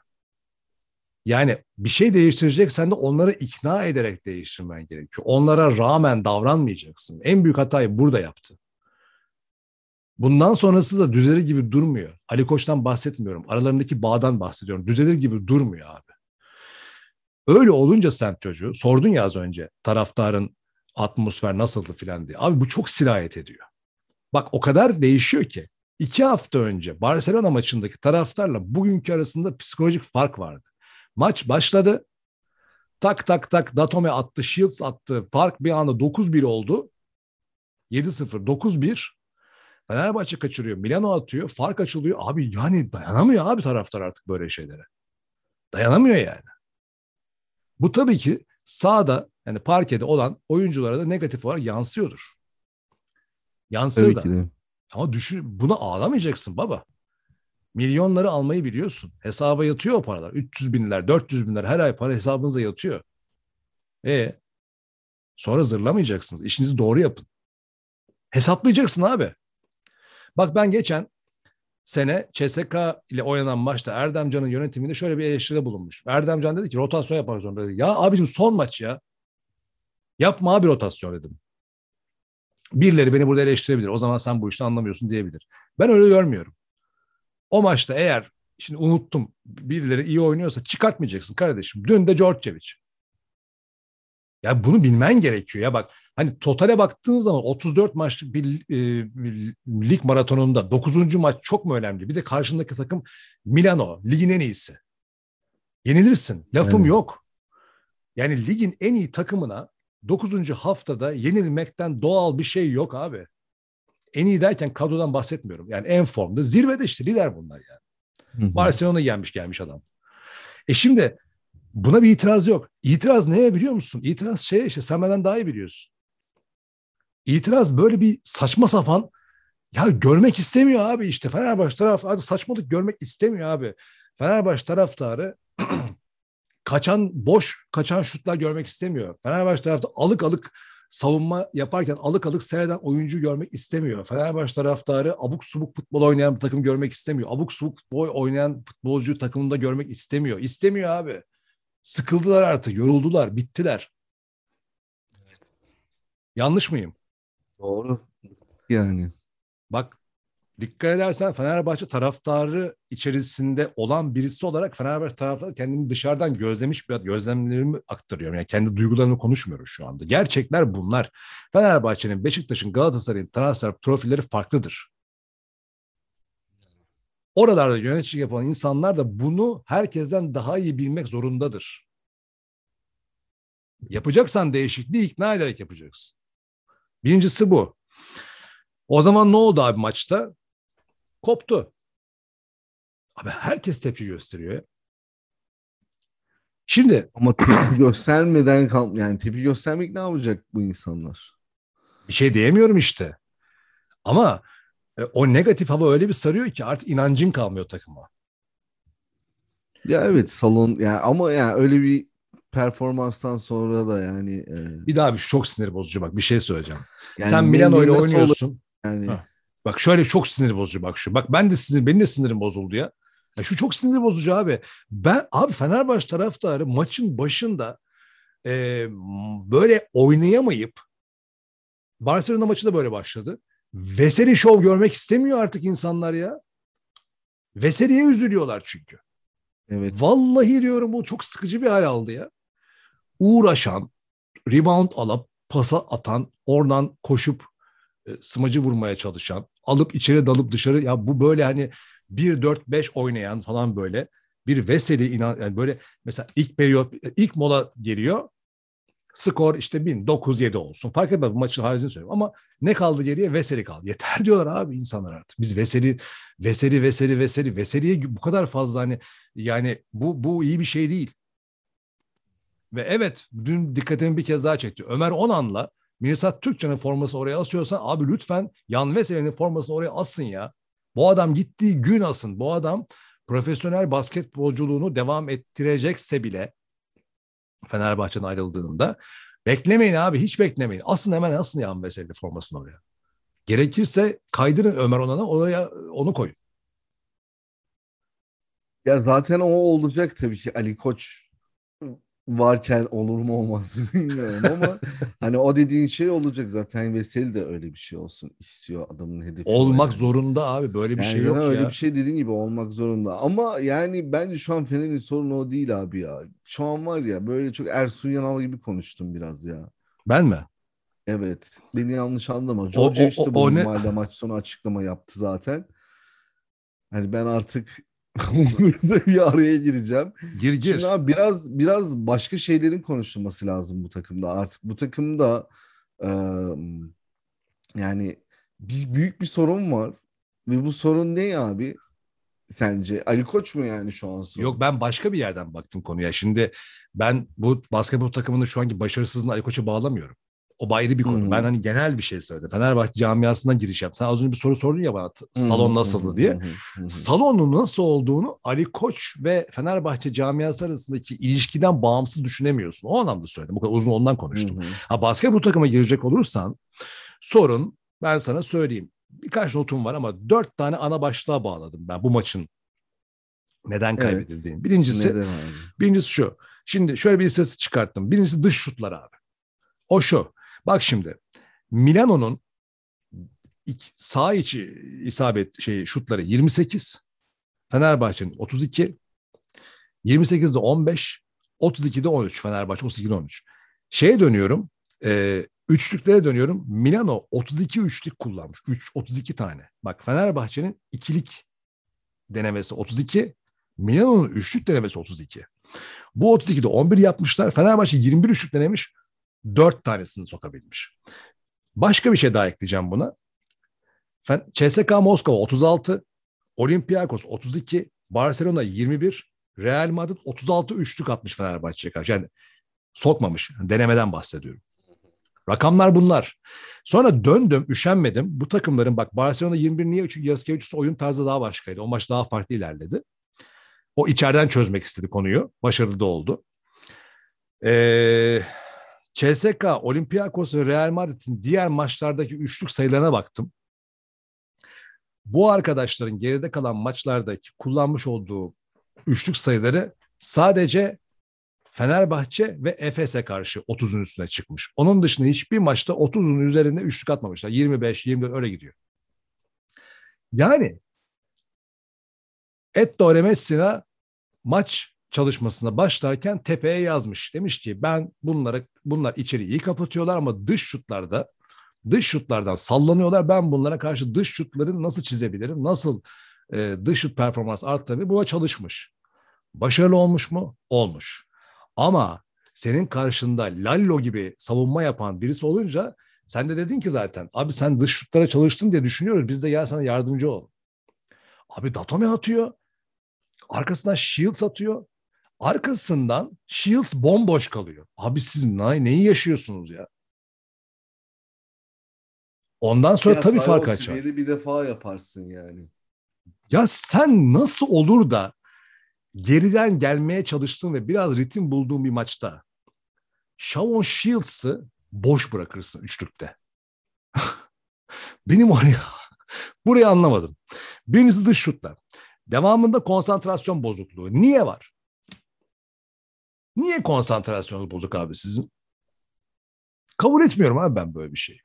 Yani bir şey değiştireceksen de onları ikna ederek değiştirmen gerekiyor. Onlara rağmen davranmayacaksın. En büyük hatayı burada yaptı. Bundan sonrası da düzelir gibi durmuyor. Ali Koç'tan bahsetmiyorum. Aralarındaki bağdan bahsediyorum. Düzelir gibi durmuyor abi. Öyle olunca semt çocuğu sordun ya az önce taraftarın atmosfer nasıldı filan diye. Abi bu çok sirayet ediyor. Bak o kadar değişiyor ki. iki hafta önce Barcelona maçındaki taraftarla bugünkü arasında psikolojik fark vardı. Maç başladı. Tak tak tak Datome attı, Shields attı. Fark bir anda 9-1 oldu. 7-0, 9-1. Fenerbahçe kaçırıyor. Milano atıyor. Fark açılıyor. Abi yani dayanamıyor abi taraftar artık böyle şeylere. Dayanamıyor yani. Bu tabii ki sağda yani parkede olan oyunculara da negatif olarak yansıyordur. Yansır da. Ama düşün, buna ağlamayacaksın baba. Milyonları almayı biliyorsun. Hesaba yatıyor o paralar. 300 binler, 400 binler her ay para hesabınıza yatıyor. E sonra zırlamayacaksınız. İşinizi doğru yapın. Hesaplayacaksın abi. Bak ben geçen sene CSK ile oynanan maçta Erdemcan'ın yönetiminde şöyle bir eleştiride bulunmuştum. Erdemcan dedi ki rotasyon yaparız onu dedi. Ya abicim son maç ya. Yapma abi rotasyon dedim. Birileri beni burada eleştirebilir. O zaman sen bu işten anlamıyorsun diyebilir. Ben öyle görmüyorum. O maçta eğer şimdi unuttum birileri iyi oynuyorsa çıkartmayacaksın kardeşim. Dün de Djordjevic. Ya bunu bilmen gerekiyor ya bak. Hani totale baktığın zaman 34 maçlık bir, e, bir lig maratonunda 9. maç çok mu önemli? Bir de karşındaki takım Milano, ligin en iyisi. Yenilirsin. Lafım evet. yok. Yani ligin en iyi takımına 9. haftada yenilmekten doğal bir şey yok abi. En iyi derken kadrodan bahsetmiyorum. Yani en formda zirvede işte lider bunlar yani. Barcelona yenmiş gelmiş adam. E şimdi buna bir itiraz yok. İtiraz neye biliyor musun? İtiraz şey işte sen benden daha iyi biliyorsun. İtiraz böyle bir saçma sapan ya görmek istemiyor abi işte Fenerbahçe taraftarı saçmalık görmek istemiyor abi. Fenerbahçe taraftarı [clears throat] kaçan boş kaçan şutlar görmek istemiyor. Fenerbahçe taraftarı alık alık savunma yaparken alık alık seyreden oyuncu görmek istemiyor. Fenerbahçe taraftarı abuk subuk futbol oynayan bir takım görmek istemiyor. Abuk subuk futbol oynayan futbolcu takımında görmek istemiyor. İstemiyor abi. Sıkıldılar artık, yoruldular, bittiler. Yanlış mıyım? Doğru. Yani. Bak dikkat edersen Fenerbahçe taraftarı içerisinde olan birisi olarak Fenerbahçe taraftarı kendimi dışarıdan gözlemiş bir gözlemlerimi aktarıyorum. Yani kendi duygularımı konuşmuyorum şu anda. Gerçekler bunlar. Fenerbahçe'nin, Beşiktaş'ın, Galatasaray'ın transfer profilleri farklıdır. Oralarda yönetici yapan insanlar da bunu herkesten daha iyi bilmek zorundadır. Yapacaksan değişikliği ikna ederek yapacaksın. Birincisi bu. O zaman ne oldu abi maçta? Koptu. Abi herkes tepki gösteriyor ya. Şimdi Ama tepki göstermeden kal yani tepki göstermek ne yapacak bu insanlar? bir şey diyemiyorum işte. Ama e, o negatif hava öyle bir sarıyor ki artık inancın kalmıyor takıma. Ya evet salon yani ama yani öyle bir performanstan sonra da yani e, Bir daha bir çok sinir bozucu bak bir şey söyleyeceğim. yani Sen Milano ile olur oynuyorsun. yani Ha. Bak şöyle çok sinir bozucu bak şu. Bak ben de sinir, benim de sinirim bozuldu ya. ya. Şu çok sinir bozucu abi. Ben abi Fenerbahçe taraftarı maçın başında e, böyle oynayamayıp Barcelona maçı da böyle başladı. Veseli şov görmek istemiyor artık insanlar ya. Veseli'ye üzülüyorlar çünkü. evet Vallahi diyorum bu çok sıkıcı bir hal aldı ya. Uğraşan, rebound alıp pasa atan, oradan koşup e, smacı vurmaya çalışan, alıp içeri dalıp dışarı ya bu böyle hani 1-4-5 oynayan falan böyle bir Veseli inan yani böyle mesela ilk periyot ilk mola geliyor. Skor işte 1000 9-7 olsun. Fark etmez bu maçın haricinde söylüyorum ama ne kaldı geriye? Veseli kaldı. Yeter [laughs] diyorlar abi insanlar artık. Biz Veseli Veseli Veseli Veseli Veseli'ye bu kadar fazla hani yani bu bu iyi bir şey değil. Ve evet dün dikkatimi bir kez daha çekti. Ömer Onan'la Mirsat Türkçe'nin forması oraya asıyorsan abi lütfen Yan Veseli'nin formasını oraya asın ya. Bu adam gittiği gün asın. Bu adam profesyonel basketbolculuğunu devam ettirecekse bile Fenerbahçe'den ayrıldığında beklemeyin abi hiç beklemeyin. Asın hemen asın Yan Veseli formasını oraya. Gerekirse kaydırın Ömer Onan'a oraya onu koyun. ya zaten o olacak tabii ki Ali Koç varken olur mu olmaz mı bilmiyorum ama [laughs] hani o dediğin şey olacak zaten Veseli de öyle bir şey olsun istiyor adamın hedefi. Olmak yani. zorunda abi böyle bir Yani şey yok öyle ya. bir şey dediğin gibi olmak zorunda. Ama yani bence şu an Fener'in sorunu o değil abi ya. Şu an var ya böyle çok Ersun Yanal gibi konuştum biraz ya. Ben mi? Evet. Beni yanlış anlama. George o- bu ne- maç sonu açıklama yaptı zaten. Hani ben artık burada [laughs] bir araya gireceğim. Gir gir. Şimdi abi biraz biraz başka şeylerin konuşulması lazım bu takımda. Artık bu takımda e, yani bir büyük bir sorun var. Ve bu sorun ne abi? Sence Ali Koç mu yani şu an sorun? Yok ben başka bir yerden baktım konuya. Şimdi ben bu basketbol takımının şu anki başarısızlığını Ali Koç'a bağlamıyorum. O ayrı bir konu. Hı. Ben hani genel bir şey söyledim. Fenerbahçe camiasından giriş yap. Sen az önce bir soru sordun ya bana salon nasıldı diye. Salonun nasıl olduğunu Ali Koç ve Fenerbahçe camiası arasındaki ilişkiden bağımsız düşünemiyorsun. O anlamda söyledim. Bu kadar uzun ondan konuştum. Ha basketbol takıma girecek olursan sorun ben sana söyleyeyim. Birkaç notum var ama dört tane ana başlığa bağladım ben bu maçın neden Evet. kaybedildiğini. Birincisi Neden abi? Birincisi şu. Şimdi şöyle bir istatistik çıkarttım. Birincisi dış şutlar abi. O şu. Bak şimdi. Milano'nun sağ içi isabet şey şutları 28. Fenerbahçe'nin 32. 28'de 15. 32'de 13. Fenerbahçe 32'de 13. Şeye dönüyorum. E, üçlüklere dönüyorum. Milano 32 üçlük kullanmış. 3, 32 tane. Bak Fenerbahçe'nin ikilik denemesi 32. Milano'nun üçlük denemesi 32. Bu 32'de 11 yapmışlar. Fenerbahçe 21 üçlük denemiş. 4 tanesini sokabilmiş. Başka bir şey daha ekleyeceğim buna. CSKA Moskova 36, Olympiakos 32, Barcelona 21, Real Madrid 36 üçlük atmış Fenerbahçe'ye karşı. Yani sokmamış. Denemeden bahsediyorum. Rakamlar bunlar. Sonra döndüm, üşenmedim. Bu takımların bak Barcelona 21 niye? Çünkü Yaskevicius oyun tarzı daha başkaydı. O maç daha farklı ilerledi. O içeriden çözmek istedi konuyu. Başarılı da oldu. Ee, CSKA, Olympiakos ve Real Madrid'in diğer maçlardaki üçlük sayılarına baktım. Bu arkadaşların geride kalan maçlardaki kullanmış olduğu üçlük sayıları sadece Fenerbahçe ve Efes'e karşı 30'un üstüne çıkmış. Onun dışında hiçbir maçta 30'un üzerinde üçlük atmamışlar. 25, 24 öyle gidiyor. Yani Ettore Messina maç çalışmasına başlarken tepeye yazmış. Demiş ki ben bunları bunlar içeri iyi kapatıyorlar ama dış şutlarda dış şutlardan sallanıyorlar. Ben bunlara karşı dış şutları nasıl çizebilirim? Nasıl e, dış şut performans arttırabilirim? Buna çalışmış. Başarılı olmuş mu? Olmuş. Ama senin karşında Lallo gibi savunma yapan birisi olunca sen de dedin ki zaten abi sen dış şutlara çalıştın diye düşünüyoruz. Biz de gel sana yardımcı ol. Abi Datome atıyor. Arkasından Shields atıyor. Arkasından Shields bomboş kalıyor. Abi siz ne, neyi yaşıyorsunuz ya? Ondan sonra Ya tabii fark açar. bir defa yaparsın yani. Ya sen nasıl olur da geriden gelmeye çalıştığın ve biraz ritim bulduğun bir maçta Shavon Shields'ı boş bırakırsın üçlükte. [laughs] Benim oraya burayı anlamadım. Birincisi dış şutlar. Devamında konsantrasyon bozukluğu. Niye var? Niye konsantrasyonunuz bozuk abi sizin? Kabul etmiyorum abi ben böyle bir şey.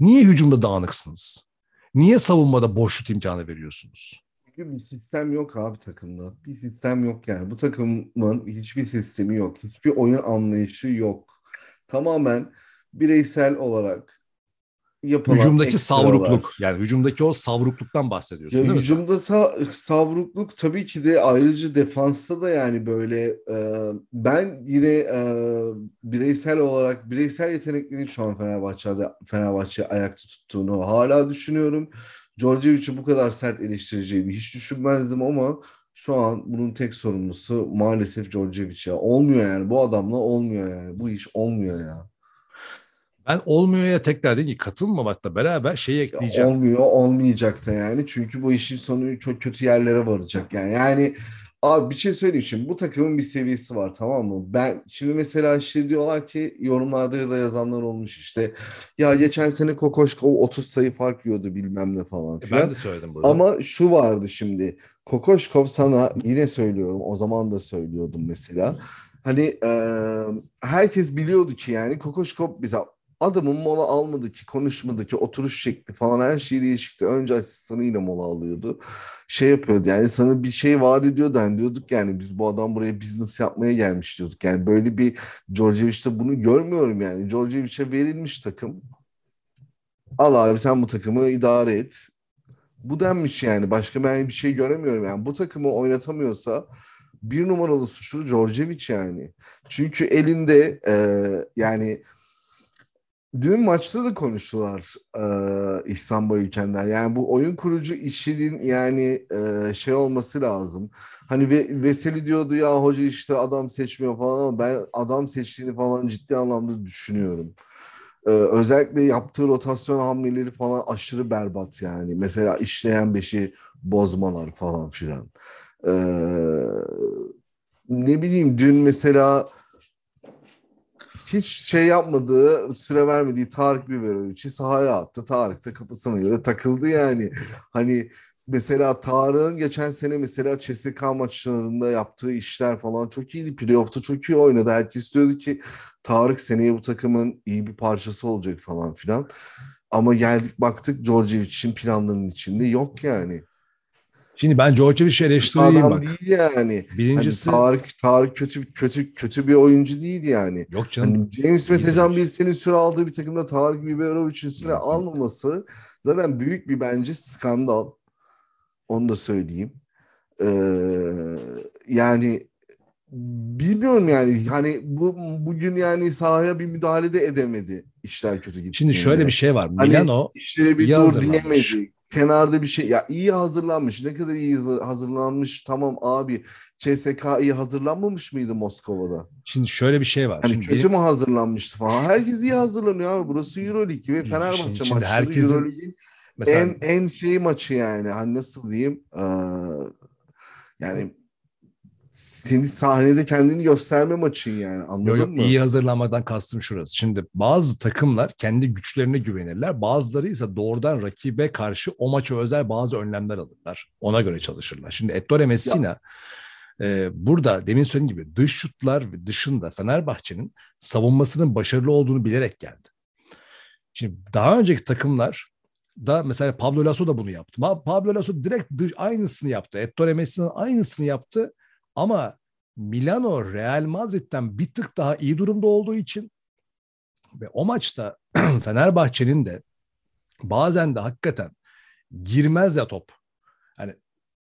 Niye hücumda dağınıksınız? Niye savunmada boşluk imkanı veriyorsunuz? Çünkü bir sistem yok abi takımda. Bir sistem yok yani. Bu takımın hiçbir sistemi yok. Hiçbir oyun anlayışı yok. Tamamen bireysel olarak yapılan Hücumdaki ekstralar. savrukluk. Yani hücumdaki o savrukluktan bahsediyorsun Ya değil mi? sen? hücumda sa- savrukluk tabii ki de ayrıca defansta da yani böyle e, ben yine e, bireysel olarak bireysel yeteneklerin şu an Fenerbahçe'de Fenerbahçe ayakta tuttuğunu hala düşünüyorum. Djordjevic'i bu kadar sert eleştireceğimi hiç düşünmezdim ama şu an bunun tek sorumlusu maalesef Djordjevic ya. Olmuyor yani bu adamla olmuyor yani. Bu iş olmuyor ya. Ben olmuyor ya tekrar değil ki katılmamakla beraber şeyi Ya ekleyeceğim. Olmuyor, olmayacak da yani. Çünkü bu işin sonu çok kötü yerlere varacak yani. Yani abi bir şey söyleyeyim şimdi. Bu takımın bir seviyesi var tamam mı? Ben şimdi mesela şey diyorlar ki yorumlarda da yazanlar olmuş işte. Ya geçen sene Kokoşkov 30 sayı fark yiyordu bilmem ne falan filan. E, Ben de söyledim burada. Ama şu vardı şimdi. Kokoşkov sana yine söylüyorum. O zaman da söylüyordum mesela. Hani e, herkes biliyordu ki yani Kokoşkov bize adamın mola almadı ki konuşmadı ki oturuş şekli falan her şey değişikti. Önce asistanıyla mola alıyordu. Şey yapıyordu yani sana bir şey vaat ediyordu. Yani diyorduk yani biz bu adam buraya business yapmaya gelmiş diyorduk. Yani böyle bir Djordjevic'te bunu görmüyorum yani. Djordjevic'e verilmiş takım. Al abi sen bu takımı idare et. Bu denmiş yani. Başka ben bir şey göremiyorum yani. Bu takımı oynatamıyorsa bir numaralı suçlu Djordjevic yani. Çünkü elinde e, yani dün maçta da konuştular e, İhsan Bayülken'den. Yani bu oyun kurucu işinin yani e, şey olması lazım. Hani ve, Veseli diyordu ya hoca işte adam seçmiyor falan ama ben adam seçtiğini falan ciddi anlamda düşünüyorum. Ee, özellikle yaptığı rotasyon hamleleri falan aşırı berbat yani. Mesela işleyen beşi bozmalar falan filan. Ee, ne bileyim dün mesela hiç şey yapmadığı, süre vermediği Tarık Biberovic'i sahaya attı. Tarık da kafasına göre takıldı yani. Hani mesela Tarık'ın geçen sene mesela CSK maçlarında yaptığı işler falan çok iyiydi. Playoff'ta çok iyi oynadı. Herkes diyordu ki Tarık seneye bu takımın iyi bir parçası olacak falan filan. Ama geldik baktık Djordjevic'in planlarının içinde yok yani. Şimdi ben Djordjevic'i eleştireyim Adam bak. değil yani. Birincisi Hani Tarık, Tarık kötü kötü kötü bir oyuncu değil yani. yok canım. Hani James Metecan bir senin süre aldığı bir takımda Tarık Biberovic'in süre almaması zaten büyük bir bence skandal. Onu da söyleyeyim. Ee, yani bilmiyorum yani hani bu bugün yani sahaya bir müdahale de edemedi işler kötü gitti. Şimdi şöyle bir şey var. Hani- Milano İşlere bir dur hazırlanmış. Kenarda bir şey ya iyi hazırlanmış. Ne kadar iyi hazır- hazırlanmış tamam abi. CSK iyi hazırlanmamış mıydı Moskova'da? şimdi şöyle bir şey var. Hani Şimdi kötü benim- mü hazırlanmıştı falan. Herkes iyi hazırlanıyor abi. Burası Euroleague ve Şimdi- Fenerbahçe şimdi maçları herkesin- Euroleague'in mesela en en şeyi maçı yani. Hani nasıl diyeyim? Ee, yani seni sahnede kendini gösterme maçın yani. Anladın Yok yok mı? iyi hazırlanmadan kastım şurası. Şimdi bazı takımlar kendi güçlerine güvenirler. Bazıları ise doğrudan rakibe karşı o maça özel bazı önlemler alırlar. Ona göre çalışırlar. Şimdi Ettore Messina e, burada demin söylediğim gibi dış şutlar dışında Fenerbahçe'nin savunmasının başarılı olduğunu bilerek geldi. Şimdi daha önceki takımlar da mesela Pablo Lasso da bunu yaptı. Pablo Lasso direkt dış, aynısını yaptı. Ettore Messi'nin aynısını yaptı ama Milano Real Madrid'den bir tık daha iyi durumda olduğu için ve o maçta [clears throat] Fenerbahçe'nin de bazen de hakikaten girmez ya top. Hani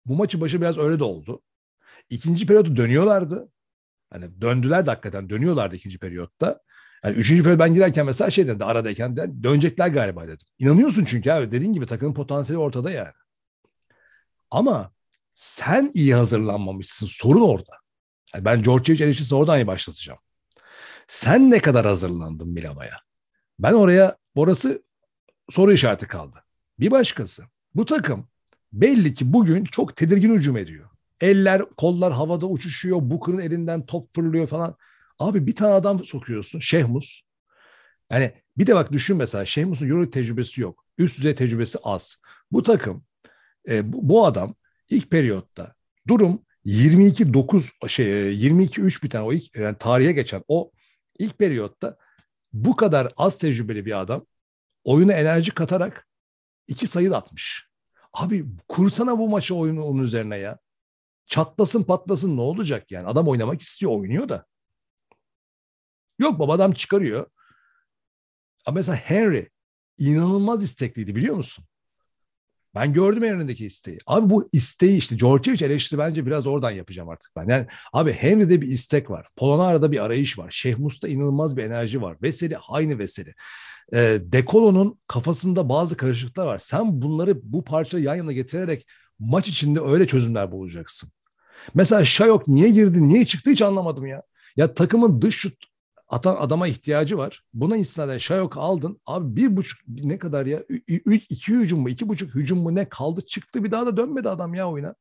bu maçı başı biraz öyle de oldu. İkinci periyodu dönüyorlardı. Hani döndüler de hakikaten dönüyorlardı ikinci periyotta. Yani üçüncü periyot ben girerken mesela şey dedi aradayken de dönecekler galiba dedim. İnanıyorsun çünkü abi dediğin gibi takımın potansiyeli ortada yani. Ama sen iyi hazırlanmamışsın sorun orada. Yani ben Georgievic eleştirisi oradan iyi başlatacağım. Sen ne kadar hazırlandın Milano'ya? Ben oraya orası soru işareti kaldı. Bir başkası. Bu takım belli ki bugün çok tedirgin hücum ediyor. Eller, kollar havada uçuşuyor. Booker'ın elinden top fırlıyor falan. Abi bir tane adam sokuyorsun. Şehmus. Yani bir de bak düşün mesela Şehmus'un Euro tecrübesi yok. Üst düzey tecrübesi az. Bu takım e, bu, bu adam ilk periyotta durum 22-9 şey 22-3 biten o ilk yani tarihe geçen o ilk periyotta bu kadar az tecrübeli bir adam oyuna enerji katarak iki sayı da atmış. Abi kursana bu maçı oyunu onun üzerine ya. Çatlasın patlasın ne olacak yani? Adam oynamak istiyor, oynuyor da. Yok baba adam çıkarıyor. Ama mesela Henry inanılmaz istekliydi biliyor musun? Ben gördüm elindeki isteği. Abi bu isteği işte Georgievic eleştiri bence biraz oradan yapacağım artık ben. Yani abi Henry'de bir istek var. Polonara'da bir arayış var. Şehmus'ta inanılmaz bir enerji var. Veseli aynı Veseli. E, Dekolo'nun kafasında bazı karışıklıklar var. Sen bunları bu parçayı yan yana getirerek maç içinde öyle çözümler bulacaksın. Mesela Şayok niye girdi, niye çıktı hiç anlamadım ya. Ya takımın dış şut atan adama ihtiyacı var. Buna istinaden Şayok aldın. Abi bir buçuk ne kadar ya? Üç, iki hücum mu? iki buçuk hücum mu ne? Kaldı çıktı bir daha da dönmedi adam ya oyuna.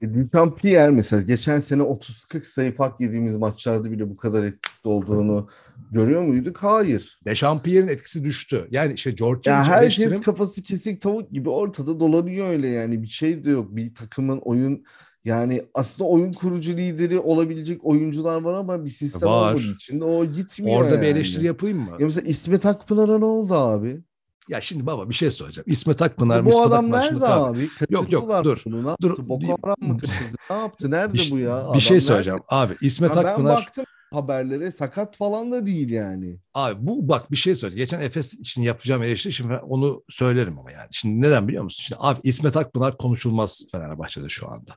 E, Duchampier mesela geçen sene 30-40 sayı fark yediğimiz maçlarda bile bu kadar etkili olduğunu görüyor muyduk? Hayır. Dechampier'in etkisi düştü. Yani işte George ya her eleştirim... kafası kesik tavuk gibi ortada dolanıyor öyle yani. Bir şey de yok. Bir takımın oyun yani aslında oyun kurucu lideri olabilecek oyuncular var ama bir sistem var. olmadığı için o gitmiyor Orada yani. bir eleştiri yapayım mı? Ya mesela İsmet Akpınar'a ne oldu abi? Ya şimdi baba bir şey söyleyeceğim. İsmet Akpınar, bu İsmet adam Akpınar nerede abi? Yok yok dur. Bunu. Ne dur. Boko Haram mı kaçırdı? ne yaptı? Nerede bir, bu ya? Adam bir şey söyleyeceğim. Nerede? Abi İsmet Akpınar. Ben baktım haberlere sakat falan da değil yani. Abi bu bak bir şey söyle. Geçen Efes için yapacağım eleştiri şimdi onu söylerim ama yani. Şimdi neden biliyor musun? Şimdi abi İsmet Akpınar konuşulmaz Fenerbahçe'de şu anda.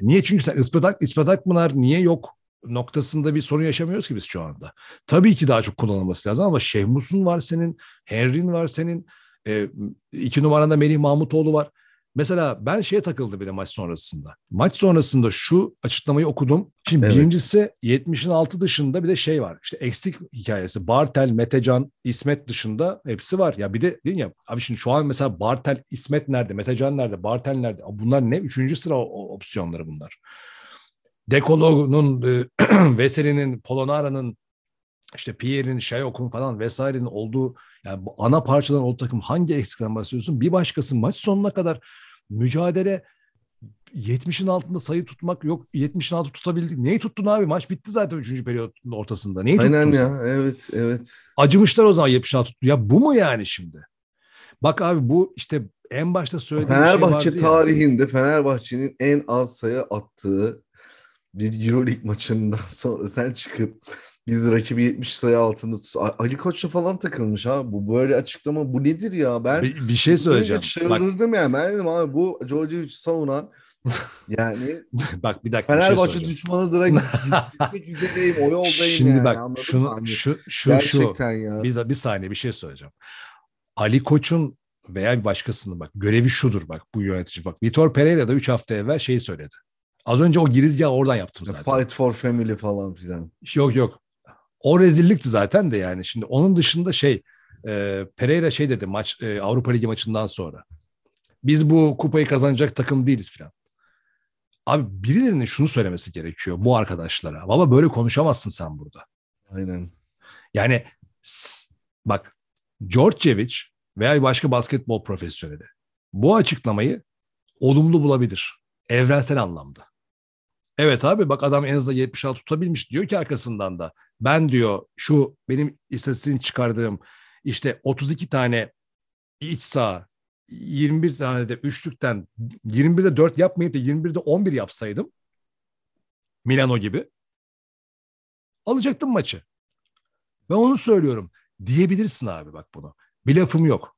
Niye? Çünkü sen İsmet, Ak, İsmet Akpınar niye yok noktasında bir sorun yaşamıyoruz ki biz şu anda. Tabii ki daha çok kullanılması lazım ama Şehmus'un var senin, Henry'in var senin, e, iki numaranda Melih Mahmutoğlu var. Mesela ben şeye takıldı bile maç sonrasında. Maç sonrasında şu açıklamayı okudum. Şimdi evet. birincisi 70'in altı dışında bir de şey var. İşte eksik hikayesi. Bartel, Metecan, İsmet dışında hepsi var. Ya bir de değil ya abi şimdi şu an mesela Bartel, İsmet nerede? Metecan nerede? Bartel nerede? Bunlar ne? Üçüncü sıra opsiyonları bunlar. Dekolo'nun, e, [clears throat] Veseli'nin, Polonara'nın işte Pierre'in, Şayok'un falan vesairenin olduğu yani bu ana parçaların olduğu takım hangi eksikten bahsediyorsun? Bir başkası maç sonuna kadar mücadele 70'in altında sayı tutmak yok. 70'in altı tutabildik. Neyi tuttun abi? Maç bitti zaten 3. periyodun ortasında. Neyi Aynen tuttun ya. sen? Evet, evet. Acımışlar o zaman 70'in altı tuttu. Ya bu mu yani şimdi? Bak abi bu işte en başta söylediğim Fenerbahçe şey tarihinde ya. Fenerbahçe'nin en az sayı attığı bir Euroleague maçından [laughs] sonra sen çıkıp biz rakibi 70 sayı altında tut. Ali Koç'la falan takılmış ha. Bu böyle açıklama bu nedir ya? Ben bir, bir şey söyleyeceğim. Çıldırdım ya. Ben dedim abi bu Georgievic savunan [laughs] yani [laughs] bak bir dakika Fenerbahçe bir şey düşmanıdır. Gitmek üzereyim. O yoldayım Şimdi yani. bak şunu, hani, şu şu gerçekten şu ya. bir, bir saniye bir şey söyleyeceğim. Ali Koç'un veya bir başkasının bak görevi şudur bak bu yönetici bak. Vitor Pereira da 3 hafta evvel şeyi söyledi. Az önce o girizgahı oradan yaptım zaten. Fight for family falan filan. Yok yok. O rezillikti zaten de yani. Şimdi onun dışında şey e, Pereira şey dedi maç e, Avrupa Ligi maçından sonra. Biz bu kupayı kazanacak takım değiliz filan. Abi birilerinin şunu söylemesi gerekiyor bu arkadaşlara. Baba böyle konuşamazsın sen burada. Aynen. Yani bak Georgievic veya başka basketbol profesyoneli bu açıklamayı olumlu bulabilir. Evrensel anlamda. Evet abi bak adam en azından 76 tutabilmiş diyor ki arkasından da. Ben diyor şu benim istatistiğini çıkardığım işte 32 tane iç saha 21 tane de üçlükten 21'de 4 yapmayıp da 21'de 11 yapsaydım Milano gibi alacaktım maçı. Ben onu söylüyorum. Diyebilirsin abi bak bunu. Bir lafım yok.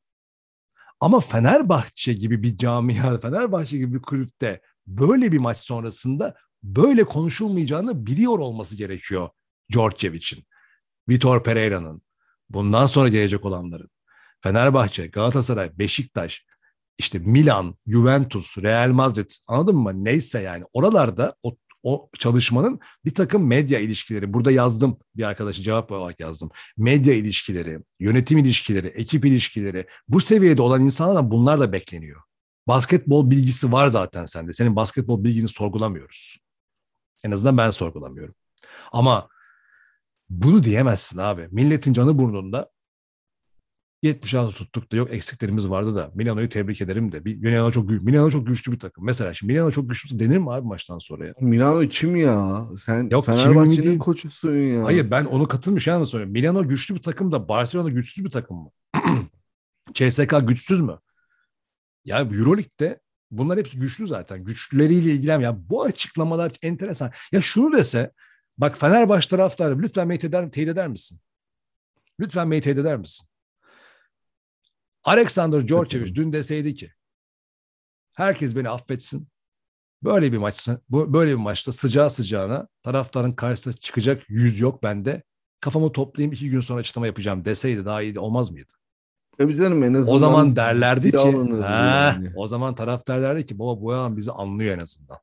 Ama Fenerbahçe gibi bir camia, Fenerbahçe gibi bir kulüpte böyle bir maç sonrasında böyle konuşulmayacağını biliyor olması gerekiyor Djordjevic'in, Vitor Pereira'nın, bundan sonra gelecek olanların. Fenerbahçe, Galatasaray, Beşiktaş, işte Milan, Juventus, Real Madrid anladın mı? Neyse yani oralarda o, o çalışmanın bir takım medya ilişkileri. Burada yazdım bir arkadaşa cevap olarak yazdım. Medya ilişkileri, yönetim ilişkileri, ekip ilişkileri bu seviyede olan insanlardan bunlar da bekleniyor. Basketbol bilgisi var zaten sende. Senin basketbol bilgini sorgulamıyoruz. En azından ben sorgulamıyorum. Ama bunu diyemezsin abi. Milletin canı burnunda 76 tuttuk da yok eksiklerimiz vardı da Milano'yu tebrik ederim de. Milano çok Milano çok güçlü bir takım. Mesela şimdi Milano çok güçlü denir mi abi maçtan sonra ya? Milano kim ya? Sen yok, Fenerbahçe'nin koçusun ya. Hayır ben onu katılmış yani söylüyorum. Milano güçlü bir takım da Barcelona güçsüz bir takım mı? [clears throat] CSK güçsüz mü? Ya Euroleague'de bunlar hepsi güçlü zaten. Güçlüleriyle ilgilen ya bu açıklamalar enteresan. Ya şunu dese bak Fenerbahçe taraftarı lütfen teyit eder, teyit eder misin? Lütfen beni teyit eder misin? Alexander Georgievich dün deseydi ki herkes beni affetsin. Böyle bir maç böyle bir maçta sıcağı sıcağına taraftarın karşısına çıkacak yüz yok bende. Kafamı toplayayım iki gün sonra açıklama yapacağım deseydi daha iyi olmaz mıydı? Tabii canım en azından. O zaman derlerdi ki yani. o zaman taraftar derdi ki baba bu adam bizi anlıyor en azından.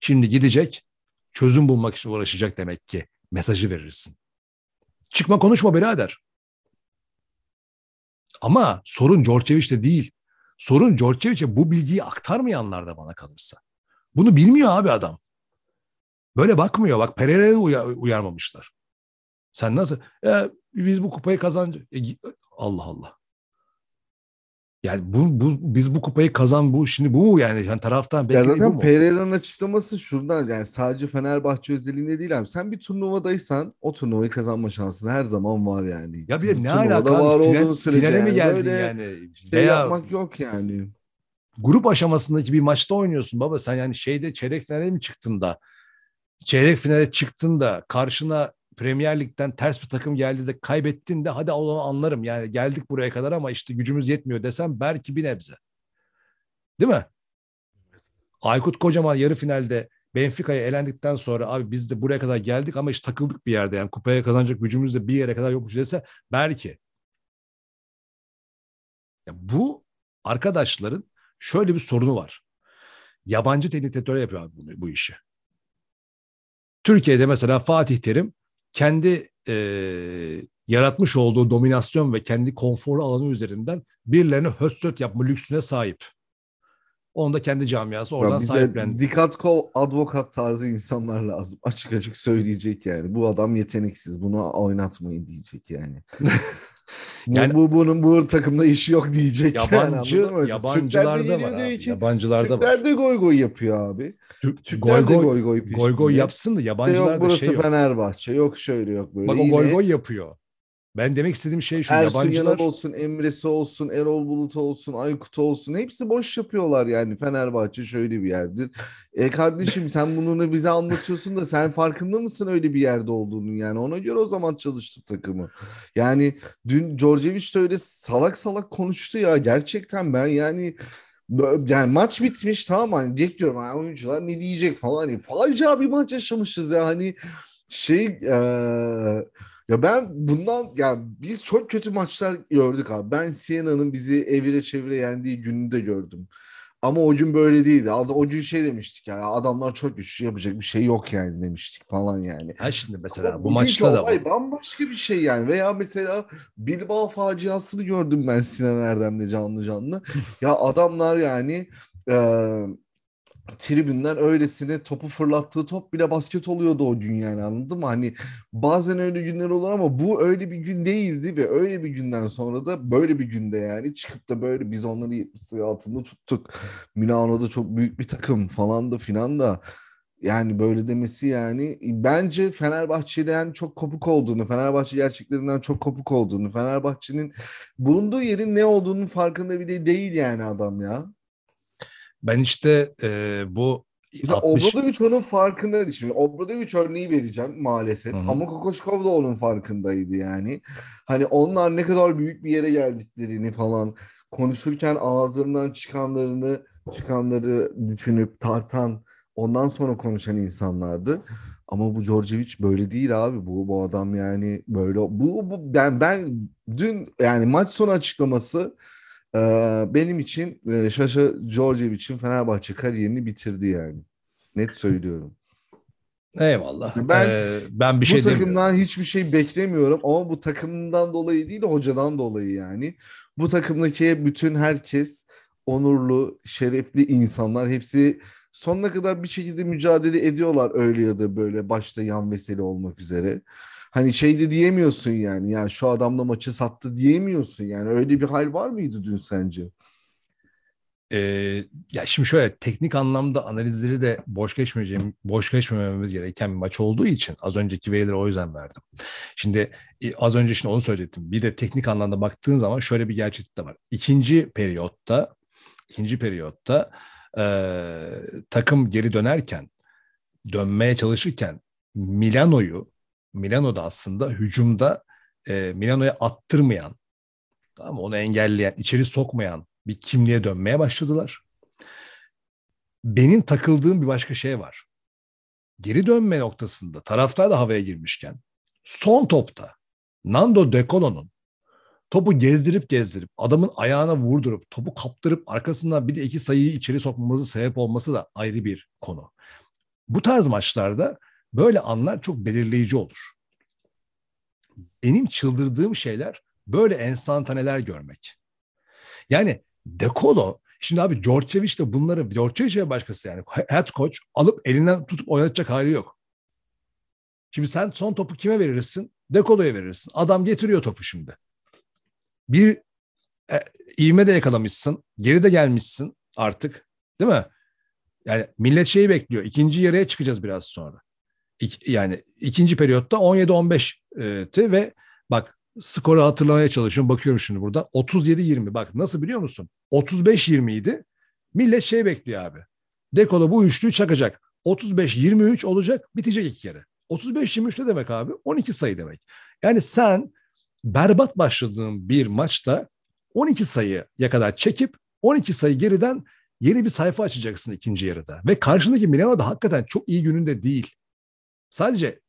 Şimdi gidecek çözüm bulmak için uğraşacak demek ki mesajı verirsin. Çıkma konuşma birader. Ama sorun Djordjevic'te değil. Sorun Djordjevic'e bu bilgiyi aktarmayanlar da bana kalırsa. Bunu bilmiyor abi adam. Böyle bakmıyor. Bak Pereira'ya uyar, uyarmamışlar. Sen nasıl? E, biz bu kupayı kazanacağız. E, Allah Allah. Yani bu, bu biz bu kupayı kazan bu şimdi bu yani yani taraftan belki ya zaten Pereira'nın açıklaması şuradan yani sadece Fenerbahçe özelliğinde değil abi. Sen bir turnuvadaysan o turnuvayı kazanma şansın her zaman var yani. Ya bir de ne alaka var final, olduğun sürece finale mi geldin yani? yani? Şey Veya, yapmak yok yani. Grup aşamasındaki bir maçta oynuyorsun baba sen yani şeyde çeyrek finale mi çıktın da çeyrek finale çıktın da karşına Premier Lig'den ters bir takım geldi de kaybettin de hadi onu anlarım. Yani geldik buraya kadar ama işte gücümüz yetmiyor desem belki bir nebze. Değil mi? Aykut Kocaman yarı finalde Benfica'ya elendikten sonra abi biz de buraya kadar geldik ama işte takıldık bir yerde. Yani kupaya kazanacak gücümüz de bir yere kadar yokmuş dese belki. Ya bu arkadaşların şöyle bir sorunu var. Yabancı teknik yapıyor abi bunu, bu işi. Türkiye'de mesela Fatih Terim kendi e, yaratmış olduğu dominasyon ve kendi konforu alanı üzerinden birilerine höstöt yapma lüksüne sahip. Onu da kendi camiası oradan ya sahiplendi. Dikatkov advokat tarzı insanlar lazım. [laughs] Açık açık söyleyecek yani. Bu adam yeteneksiz. Bunu oynatmayın diyecek yani. [laughs] yani bu, bu bunun bu takımda işi yok diyecek. Yabancı yani, yabancılarda var abi. Için, yabancılarda Türkler var. de goy goy yapıyor abi. Türk, Türkler goy, de goy goy Goy goy yapsın da yabancılarda yok, burası şey yok. Fenerbahçe yok şöyle yok böyle. Bak o goy goy yapıyor. Ben demek istediğim şey şu Ersun yabancılar... Yanal olsun, Emre'si olsun, Erol Bulut olsun, Aykut olsun hepsi boş yapıyorlar yani Fenerbahçe şöyle bir yerdir. E kardeşim sen bunu bize anlatıyorsun da sen farkında mısın öyle bir yerde olduğunu yani ona göre o zaman çalıştır takımı. Yani dün Djordjevic de öyle salak salak konuştu ya gerçekten ben yani yani maç bitmiş tamam hani bekliyorum hani oyuncular ne diyecek falan hani facia bir maç yaşamışız ya hani şey ee, ya ben bundan yani biz çok kötü maçlar gördük abi. Ben Siena'nın bizi evire çevire yendiği gününü de gördüm. Ama o gün böyle değildi. O gün şey demiştik yani adamlar çok güçlü yapacak bir şey yok yani demiştik falan yani. Ha şimdi mesela Ama bu maçta da olay bambaşka bir şey yani. Veya mesela Bilbao faciasını gördüm ben Sinan Erdem'de canlı canlı. [laughs] ya adamlar yani e, tribünden öylesine topu fırlattığı top bile basket oluyordu o gün yani anladın mı? Hani bazen öyle günler olur ama bu öyle bir gün değildi ve öyle bir günden sonra da böyle bir günde yani çıkıp da böyle biz onları 70 altında tuttuk. Milano'da çok büyük bir takım falan da filan da Yani böyle demesi yani bence Fenerbahçe'den çok kopuk olduğunu, Fenerbahçe gerçeklerinden çok kopuk olduğunu, Fenerbahçe'nin bulunduğu yerin ne olduğunun farkında bile değil yani adam ya. Ben işte e, bu Mesela 60... Obradoviç onun farkındaydı şimdi. Obradoviç örneği vereceğim maalesef. Hı-hı. Ama Kokoşkov da onun farkındaydı yani. Hani onlar ne kadar büyük bir yere geldiklerini falan konuşurken ağızlarından çıkanlarını çıkanları düşünüp tartan ondan sonra konuşan insanlardı. Ama bu Djordjevic böyle değil abi. Bu bu adam yani böyle bu, bu ben ben dün yani maç sonu açıklaması benim için Şaşa Djordjevic'in Fenerbahçe kariyerini bitirdi yani. Net söylüyorum. Eyvallah. Ben ee, ben bir şey bu takımdan hiçbir şey beklemiyorum ama bu takımdan dolayı değil hocadan dolayı yani. Bu takımdaki bütün herkes onurlu, şerefli insanlar. Hepsi sonuna kadar bir şekilde mücadele ediyorlar öyle ya da böyle başta yan vesile olmak üzere. Hani şey de diyemiyorsun yani ya şu adamla maçı sattı diyemiyorsun yani öyle bir hal var mıydı dün sence? Ee, ya şimdi şöyle teknik anlamda analizleri de boş geçmeyeceğim, boş geçmememiz gereken bir maç olduğu için az önceki verileri o yüzden verdim. Şimdi e, az önce şimdi onu söyleyecektim. Bir de teknik anlamda baktığın zaman şöyle bir gerçeklik de var. İkinci periyotta ikinci periyotta e, takım geri dönerken dönmeye çalışırken Milano'yu Milano'da aslında hücumda e, Milano'ya attırmayan tamam onu engelleyen, içeri sokmayan bir kimliğe dönmeye başladılar. Benim takıldığım bir başka şey var. Geri dönme noktasında taraftar da havaya girmişken son topta Nando De Colo'nun topu gezdirip gezdirip adamın ayağına vurdurup topu kaptırıp arkasından bir de iki sayıyı içeri sokmamızı sebep olması da ayrı bir konu. Bu tarz maçlarda böyle anlar çok belirleyici olur. Benim çıldırdığım şeyler böyle enstantaneler görmek. Yani Dekolo Şimdi abi Djordjevic de bunları Djordjevic ve başkası yani head coach alıp elinden tutup oynatacak hali yok. Şimdi sen son topu kime verirsin? Dekolo'ya verirsin. Adam getiriyor topu şimdi. Bir e, ivme de yakalamışsın. Geri de gelmişsin artık. Değil mi? Yani millet şeyi bekliyor. İkinci yarıya çıkacağız biraz sonra. İk, yani ikinci periyotta 17-15'ti ve bak skoru hatırlamaya çalışıyorum. Bakıyorum şimdi burada. 37-20. Bak nasıl biliyor musun? 35-20 idi. Millet şey bekliyor abi. Dekolo bu üçlüyü çakacak. 35-23 olacak. Bitecek iki kere. 35-23 ne demek abi? 12 sayı demek. Yani sen berbat başladığın bir maçta 12 sayıya kadar çekip 12 sayı geriden yeni bir sayfa açacaksın ikinci yarıda. Ve karşındaki Milano da hakikaten çok iyi gününde değil. Sadece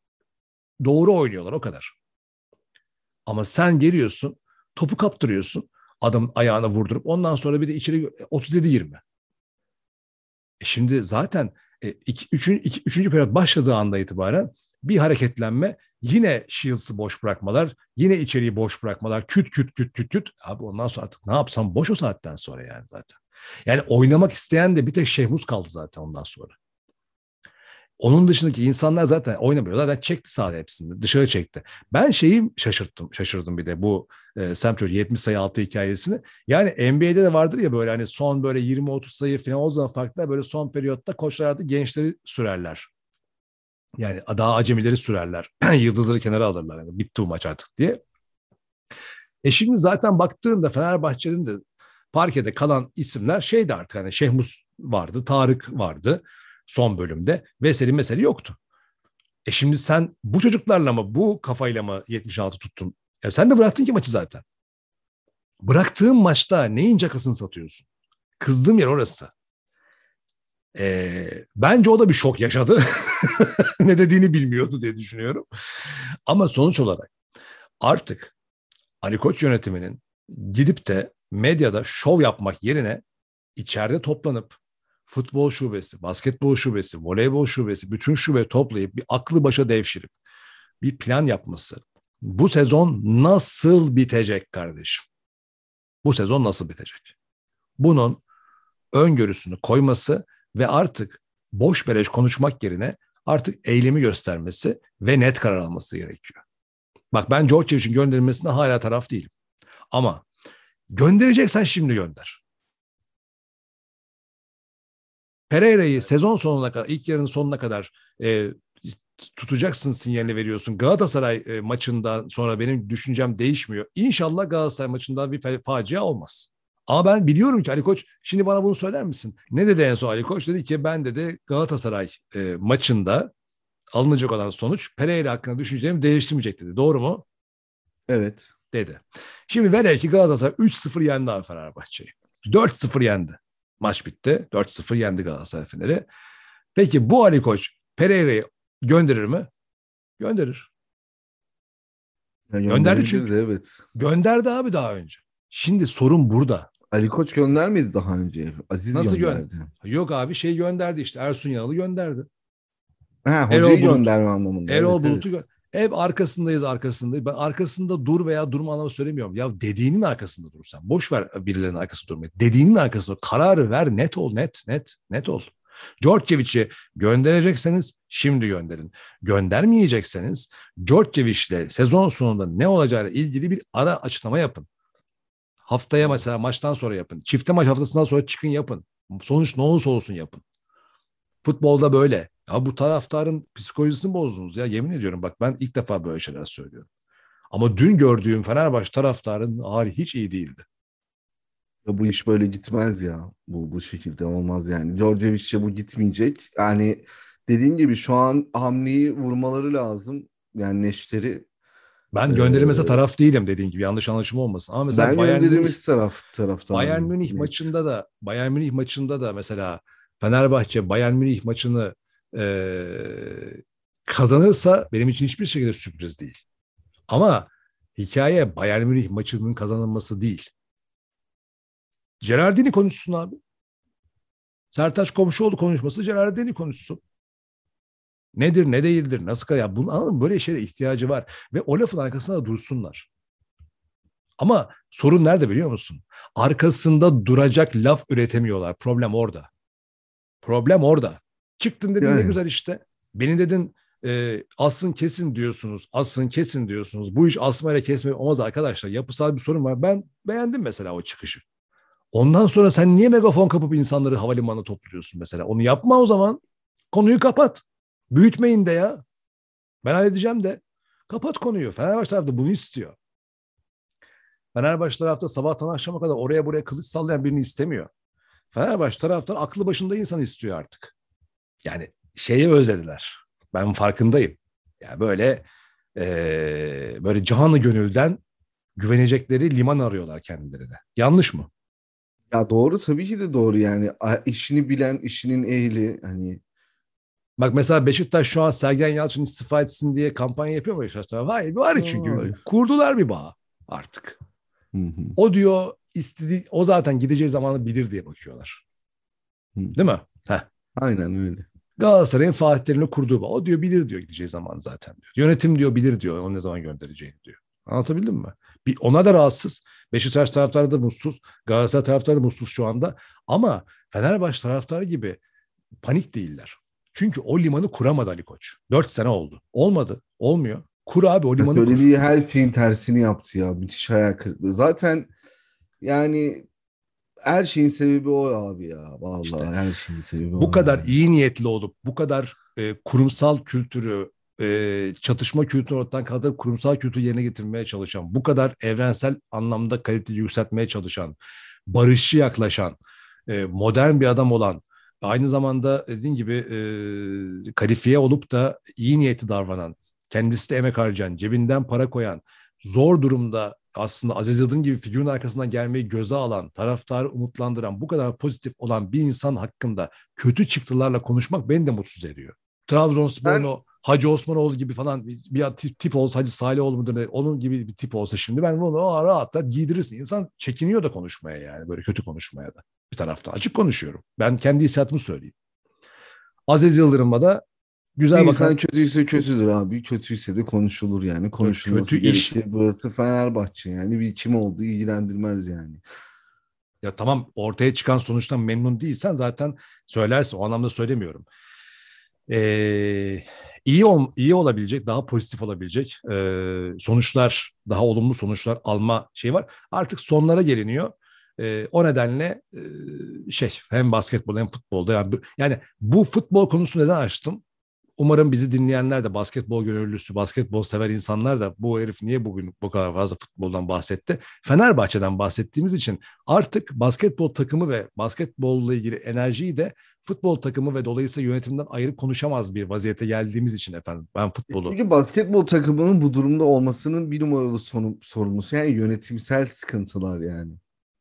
doğru oynuyorlar o kadar. Ama sen geliyorsun, topu kaptırıyorsun, adamın ayağına vurdurup ondan sonra bir de içeri 37-20. E şimdi zaten e, iki, üçüncü periyot başladığı anda itibaren bir hareketlenme yine Shields'ı boş bırakmalar, yine içeriği boş bırakmalar, küt küt küt küt küt. Abi ondan sonra artık ne yapsam boş o saatten sonra yani zaten. Yani oynamak isteyen de bir tek Şehmuz kaldı zaten ondan sonra. Onun dışındaki insanlar zaten oynamıyor. Zaten çekti sahada hepsini. Dışarı çekti. Ben şeyi şaşırttım, şaşırdım bir de bu e, Sam Çocuğu 70 sayı altı hikayesini. Yani NBA'de de vardır ya böyle hani son böyle 20-30 sayı falan o zaman farklı böyle son periyotta koçlar artık gençleri sürerler. Yani daha acemileri sürerler. [clears throat] Yıldızları kenara alırlar. Yani bitti bu maç artık diye. E şimdi zaten baktığında Fenerbahçe'nin de parkede kalan isimler şeydi artık hani Şehmus vardı, Tarık vardı son bölümde. Veseli mesele yoktu. E şimdi sen bu çocuklarla mı bu kafayla mı 76 tuttun? Ya sen de bıraktın ki maçı zaten. Bıraktığın maçta neyin cakasını satıyorsun? Kızdığım yer orası. E, bence o da bir şok yaşadı. [laughs] ne dediğini bilmiyordu diye düşünüyorum. Ama sonuç olarak artık Ali Koç yönetiminin gidip de medyada şov yapmak yerine içeride toplanıp futbol şubesi, basketbol şubesi, voleybol şubesi, bütün şube toplayıp bir aklı başa devşirip bir plan yapması. Bu sezon nasıl bitecek kardeşim? Bu sezon nasıl bitecek? Bunun öngörüsünü koyması ve artık boş beleş konuşmak yerine artık eylemi göstermesi ve net karar alması gerekiyor. Bak ben George için gönderilmesine hala taraf değilim. Ama göndereceksen şimdi gönder. Pereira'yı sezon sonuna kadar, ilk yarının sonuna kadar e, tutacaksın sinyalini veriyorsun. Galatasaray e, maçından sonra benim düşüncem değişmiyor. İnşallah Galatasaray maçından bir facia olmaz. Ama ben biliyorum ki Ali Koç, şimdi bana bunu söyler misin? Ne dedi en son Ali Koç? Dedi ki ben dedi Galatasaray e, maçında alınacak olan sonuç Pereira hakkında düşüncelerimi değiştirmeyecek dedi. Doğru mu? Evet. Dedi. Şimdi velev ki Galatasaray 3-0 yendi abi Fenerbahçe'yi. 4-0 yendi. Maç bitti. 4-0 yendi Galatasaray Fener'i. Peki bu Ali Koç Pereira'yı gönderir mi? Gönderir. Gönderdi çünkü. Evet. Gönderdi abi daha önce. Şimdi sorun burada. Ali Koç göndermedi daha önce. Aziz Nasıl gönderdi. Gö- Yok abi şey gönderdi işte Ersun Yanal'ı gönderdi. Ha, Erol hocayı Bulut. gönderme anlamında. Erol evet, Bulut'u gö- hep arkasındayız arkasındayız. Ben arkasında dur veya durma anlamı söylemiyorum. Ya dediğinin arkasında durursan. Boş ver birilerinin arkasında durmayı. Dediğinin arkasında kararı ver net ol net net net ol. Djordjevic'i gönderecekseniz şimdi gönderin. Göndermeyecekseniz Djordjevic'le sezon sonunda ne olacağıyla ilgili bir ara açıklama yapın. Haftaya mesela maçtan sonra yapın. Çifte maç haftasından sonra çıkın yapın. Sonuç ne olursa olsun yapın. Futbolda böyle. Ya bu taraftarın psikolojisini bozdunuz ya yemin ediyorum bak ben ilk defa böyle şeyler söylüyorum. Ama dün gördüğüm Fenerbahçe taraftarın hali hiç iyi değildi. Ya bu iş böyle gitmez ya. Bu bu şekilde olmaz yani. Djordjevic'e bu gitmeyecek. Yani dediğim gibi şu an hamleyi vurmaları lazım. Yani neşteri. Ben gönderilmese taraf değilim dediğin gibi yanlış anlaşılma olmasın. Ama mesela ben Bayern gönderilmiş Münih, taraf taraftan. Bayern Münih maçında da Bayern Münih maçında da mesela Fenerbahçe Bayern Münih maçını e, kazanırsa benim için hiçbir şekilde sürpriz değil. Ama hikaye Bayern Münih maçının kazanılması değil. Gerardini konuşsun abi. Sertaç Komşuoğlu konuşması Gerardini konuşsun. Nedir ne değildir nasıl ya bunu anladın mı? böyle şeye ihtiyacı var ve o lafın arkasında dursunlar. Ama sorun nerede biliyor musun? Arkasında duracak laf üretemiyorlar. Problem orada. Problem orada. Çıktın dedin yani. ne güzel işte. Beni dedin e, asın kesin diyorsunuz. Asın kesin diyorsunuz. Bu iş asmayla kesme olmaz arkadaşlar. Yapısal bir sorun var. Ben beğendim mesela o çıkışı. Ondan sonra sen niye megafon kapıp insanları havalimanına topluyorsun mesela? Onu yapma o zaman. Konuyu kapat. Büyütmeyin de ya. Ben halledeceğim de. Kapat konuyu. Fenerbahçe tarafta bunu istiyor. Fenerbahçe tarafta sabahtan akşama kadar oraya buraya kılıç sallayan birini istemiyor. Fenerbahçe taraftar aklı başında insan istiyor artık. Yani şeyi özlediler. Ben farkındayım. Yani böyle e, böyle canı gönülden güvenecekleri liman arıyorlar kendilerine. Yanlış mı? Ya doğru tabii ki de doğru yani işini bilen işinin ehli hani Bak mesela Beşiktaş şu an Sergen Yalçın istifa etsin diye kampanya yapıyor mu Beşiktaş'ta? Hayır var çünkü. Vay. Kurdular bir bağ artık. Hı hı. O diyor istediği, o zaten gideceği zamanı bilir diye bakıyorlar. Hı. Değil mi? Heh. Aynen öyle. Galatasaray'ın Fatih Terim'le kurduğu bağ. O diyor bilir diyor gideceği zaman zaten diyor. Yönetim diyor bilir diyor onu ne zaman göndereceğini diyor. Anlatabildim mi? Bir, ona da rahatsız. Beşiktaş taraftarı da mutsuz. Galatasaray taraftarı da mutsuz şu anda. Ama Fenerbahçe taraftarı gibi panik değiller. Çünkü o limanı kuramadı Ali Koç. Dört sene oldu. Olmadı. Olmuyor. Kur abi o limanı Söylediği kur. her şeyin tersini yaptı ya. Müthiş hayal kırıklığı. Zaten yani her şeyin sebebi o abi ya. Vallahi İşte her şeyin sebebi o. Bu kadar yani. iyi niyetli olup bu kadar e, kurumsal kültürü e, çatışma kültürünü ortadan kaldırıp kurumsal kültürü yerine getirmeye çalışan, bu kadar evrensel anlamda kaliteyi yükseltmeye çalışan, barışçı yaklaşan, e, modern bir adam olan, aynı zamanda dediğin gibi e, kalifiye olup da iyi niyeti davranan, kendisi de emek harcayan, cebinden para koyan, zor durumda aslında Aziz Yıldırım gibi figürün arkasından gelmeyi göze alan, taraftarı umutlandıran, bu kadar pozitif olan bir insan hakkında kötü çıktılarla konuşmak beni de mutsuz ediyor. Trabzonspor'un o Hacı Osmanoğlu gibi falan bir, tip, tip olsa Hacı Salihoğlu mudur ne, onun gibi bir tip olsa şimdi ben bunu o rahatla giydirirsin. İnsan çekiniyor da konuşmaya yani böyle kötü konuşmaya da bir tarafta. Açık konuşuyorum. Ben kendi hissiyatımı söyleyeyim. Aziz Yıldırım'a da güzel Bir bakan insan kötüyse kötüdür abi. Kötüyse de konuşulur yani. Konuşulması kötü iş-. Burası Fenerbahçe yani. Bir kim olduğu ilgilendirmez yani. Ya tamam ortaya çıkan sonuçtan memnun değilsen zaten söylersin. O anlamda söylemiyorum. Ee, iyi ol, iyi olabilecek, daha pozitif olabilecek ee, sonuçlar, daha olumlu sonuçlar alma şey var. Artık sonlara geliniyor. E, o nedenle e, şey hem basketbol hem futbolda yani, yani bu futbol konusu neden açtım? Umarım bizi dinleyenler de basketbol gönüllüsü, basketbol sever insanlar da bu herif niye bugün bu kadar fazla futboldan bahsetti? Fenerbahçe'den bahsettiğimiz için artık basketbol takımı ve basketbolla ilgili enerjiyi de futbol takımı ve dolayısıyla yönetimden ayrı konuşamaz bir vaziyete geldiğimiz için efendim ben futbolu. Çünkü basketbol takımının bu durumda olmasının bir numaralı sorumlusu yani yönetimsel sıkıntılar yani.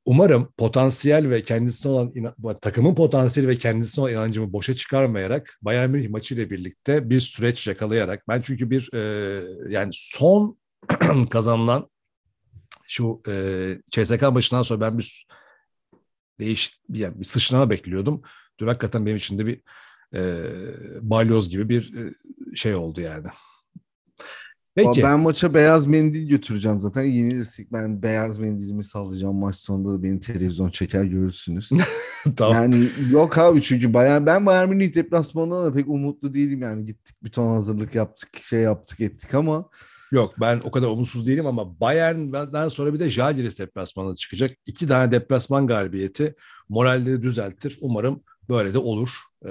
Umarım potansiyel ve kendisine olan takımın potansiyeli ve kendisine olan inancımı boşa çıkarmayarak Bayern Münih maçıyla birlikte bir süreç yakalayarak ben çünkü bir e, yani son [clears throat] kazanılan şu e, CSK maçından sonra ben bir değiş yani bir sıçrama bekliyordum. Dün hakikaten benim için de bir e, balyoz gibi bir e, şey oldu yani. Peki. Ben maça beyaz mendil götüreceğim zaten. Yenilirsek ben beyaz mendilimi sallayacağım. Maç sonunda da beni televizyon çeker görürsünüz. [laughs] tamam. Yani yok abi çünkü Bayern, ben Bayern Münih deplasmanına da pek umutlu değilim yani. Gittik bir ton hazırlık yaptık, şey yaptık ettik ama Yok ben o kadar umutsuz değilim ama Bayern'den sonra bir de Jalgiris deplasmanına çıkacak. İki tane deplasman galibiyeti moralleri düzeltir. Umarım böyle de olur e,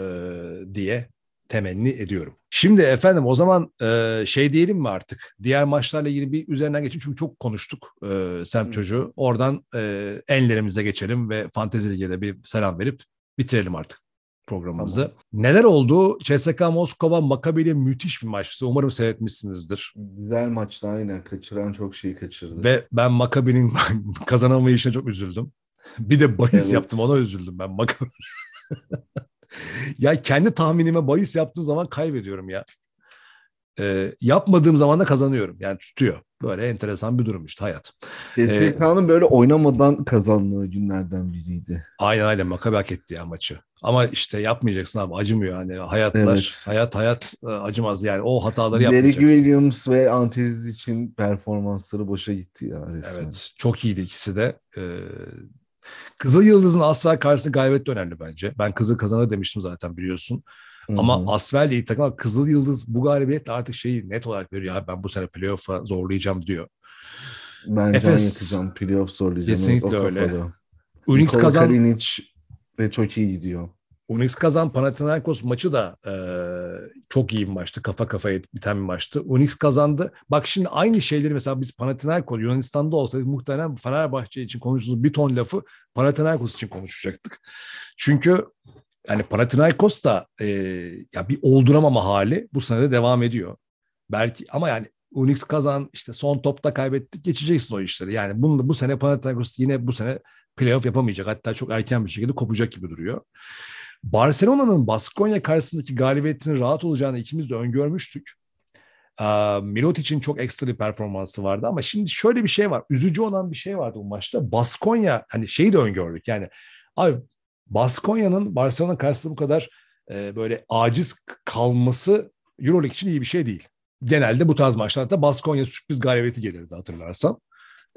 diye temenni ediyorum. Şimdi efendim o zaman e, şey diyelim mi artık? Diğer maçlarla ilgili bir üzerinden geçin çünkü çok konuştuk e, Sem çocuğu. Oradan e, enlerimize geçelim ve Fantezi Ligi'de bir selam verip bitirelim artık programımızı. Tamam. Neler oldu? CSK Moskova Maccabi müthiş bir maçtı. Umarım seyretmişsinizdir. Güzel maçtı aynen. Kaçıran çok şeyi kaçırdı. Ve ben Maccabi'nin [laughs] kazanamayışına çok üzüldüm. Bir de bahis evet. yaptım ona üzüldüm ben Maccabi. [laughs] [laughs] ya kendi tahminime bahis yaptığım zaman kaybediyorum ya. Ee, yapmadığım zaman da kazanıyorum. Yani tutuyor. Böyle enteresan bir durum işte hayat. CSK'nın ee, böyle oynamadan kazandığı günlerden biriydi. Aynen aynen Makabi hak etti ya maçı. Ama işte yapmayacaksın abi acımıyor hani hayatlar evet. hayat hayat e, acımaz yani o hataları yapmayacaksın. Derek Williams ve Antez için performansları boşa gitti ya resmen. Evet çok iyiydi ikisi de. Ee, Kızıl Yıldız'ın Asfer karşısında gayret de önemli bence. Ben Kızıl kazanır demiştim zaten biliyorsun. Hı-hı. Ama Asfer iyi takım Kızıl Yıldız bu galibiyetle artık şeyi net olarak veriyor. Ya ben bu sene playoff'a zorlayacağım diyor. Ben Efes, can yakacağım, playoff zorlayacağım. Kesinlikle öyle. Unix kazan... Kalinic de çok iyi gidiyor. Unix kazan Panathinaikos maçı da e, çok iyi bir maçtı. Kafa kafaya biten bir maçtı. Unix kazandı. Bak şimdi aynı şeyleri mesela biz Panathinaikos Yunanistan'da olsaydık muhtemelen Fenerbahçe için konuştuğumuz bir ton lafı Panathinaikos için konuşacaktık. Çünkü yani Panathinaikos da e, ya bir olduramama hali bu sene de devam ediyor. Belki ama yani Unix kazan işte son topta kaybettik geçeceksin o işleri. Yani bunu, bu sene Panathinaikos yine bu sene playoff yapamayacak. Hatta çok erken bir şekilde kopacak gibi duruyor. Barcelona'nın Baskonya karşısındaki galibiyetinin rahat olacağını ikimiz de öngörmüştük. Uh, için çok ekstra bir performansı vardı ama şimdi şöyle bir şey var. Üzücü olan bir şey vardı bu maçta. Baskonya hani şeyi de öngördük yani. Abi Baskonya'nın Barcelona karşısında bu kadar e, böyle aciz kalması Euroleague için iyi bir şey değil. Genelde bu tarz maçlarda Baskonya sürpriz galibiyeti gelirdi hatırlarsan.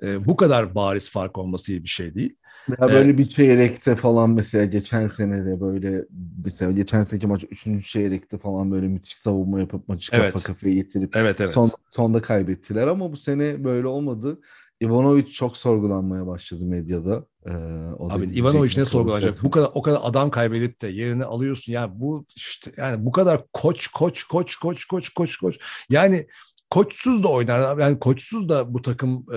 E, bu kadar bariz fark olması iyi bir şey değil. Ya böyle ee, bir çeyrekte falan mesela geçen sene de böyle mesela geçen seneki maç 3. çeyrekte falan böyle müthiş savunma yapıp maçı evet. kafa kafaya getirip evet, evet. Son, sonda kaybettiler ama bu sene böyle olmadı. Ivanovic çok sorgulanmaya başladı medyada. Ee, o Abi Ivanovic ne sorgulanacak? Bu kadar o kadar adam kaybedip de yerini alıyorsun. Yani bu işte yani bu kadar koç koç koç koç koç koç koç. Yani koçsuz da oynar. Yani koçsuz da bu takım e,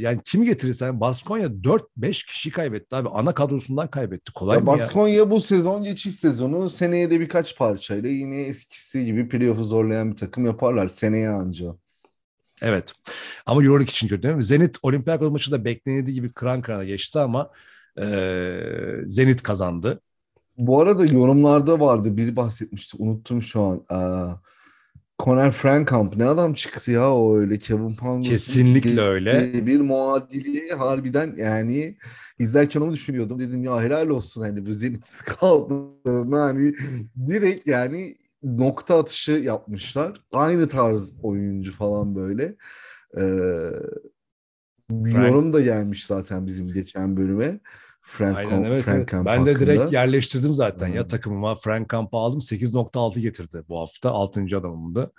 yani kimi getirirsen Baskonya 4-5 kişi kaybetti abi. Ana kadrosundan kaybetti. Kolay ya mı Baskonya ya? bu sezon geçiş sezonu seneye de birkaç parçayla yine eskisi gibi playoff'u zorlayan bir takım yaparlar seneye anca. Evet. Ama Euroleague için kötü değil mi? Zenit Olympiakos maçı da beklenildiği gibi kıran kırana geçti ama e, Zenit kazandı. Bu arada yorumlarda vardı. Biri bahsetmişti. Unuttum şu an. Aa, Conor Frankamp ne adam çıktı ya o öyle Kevin Pangos. Kesinlikle öyle. Bir muadili harbiden yani izlerken onu düşünüyordum. Dedim ya helal olsun hani bu Zenit [laughs] kaldı. Yani direkt yani nokta atışı yapmışlar. Aynı tarz oyuncu falan böyle. Ee, bir Frank... yorum da gelmiş zaten bizim geçen bölüme. Frank Aynen, evet, Frank evet. Camp Ben hakkında. de direkt yerleştirdim zaten hmm. ya takımıma. Frank Camp'ı aldım. 8.6 getirdi bu hafta. 6. adamımdı.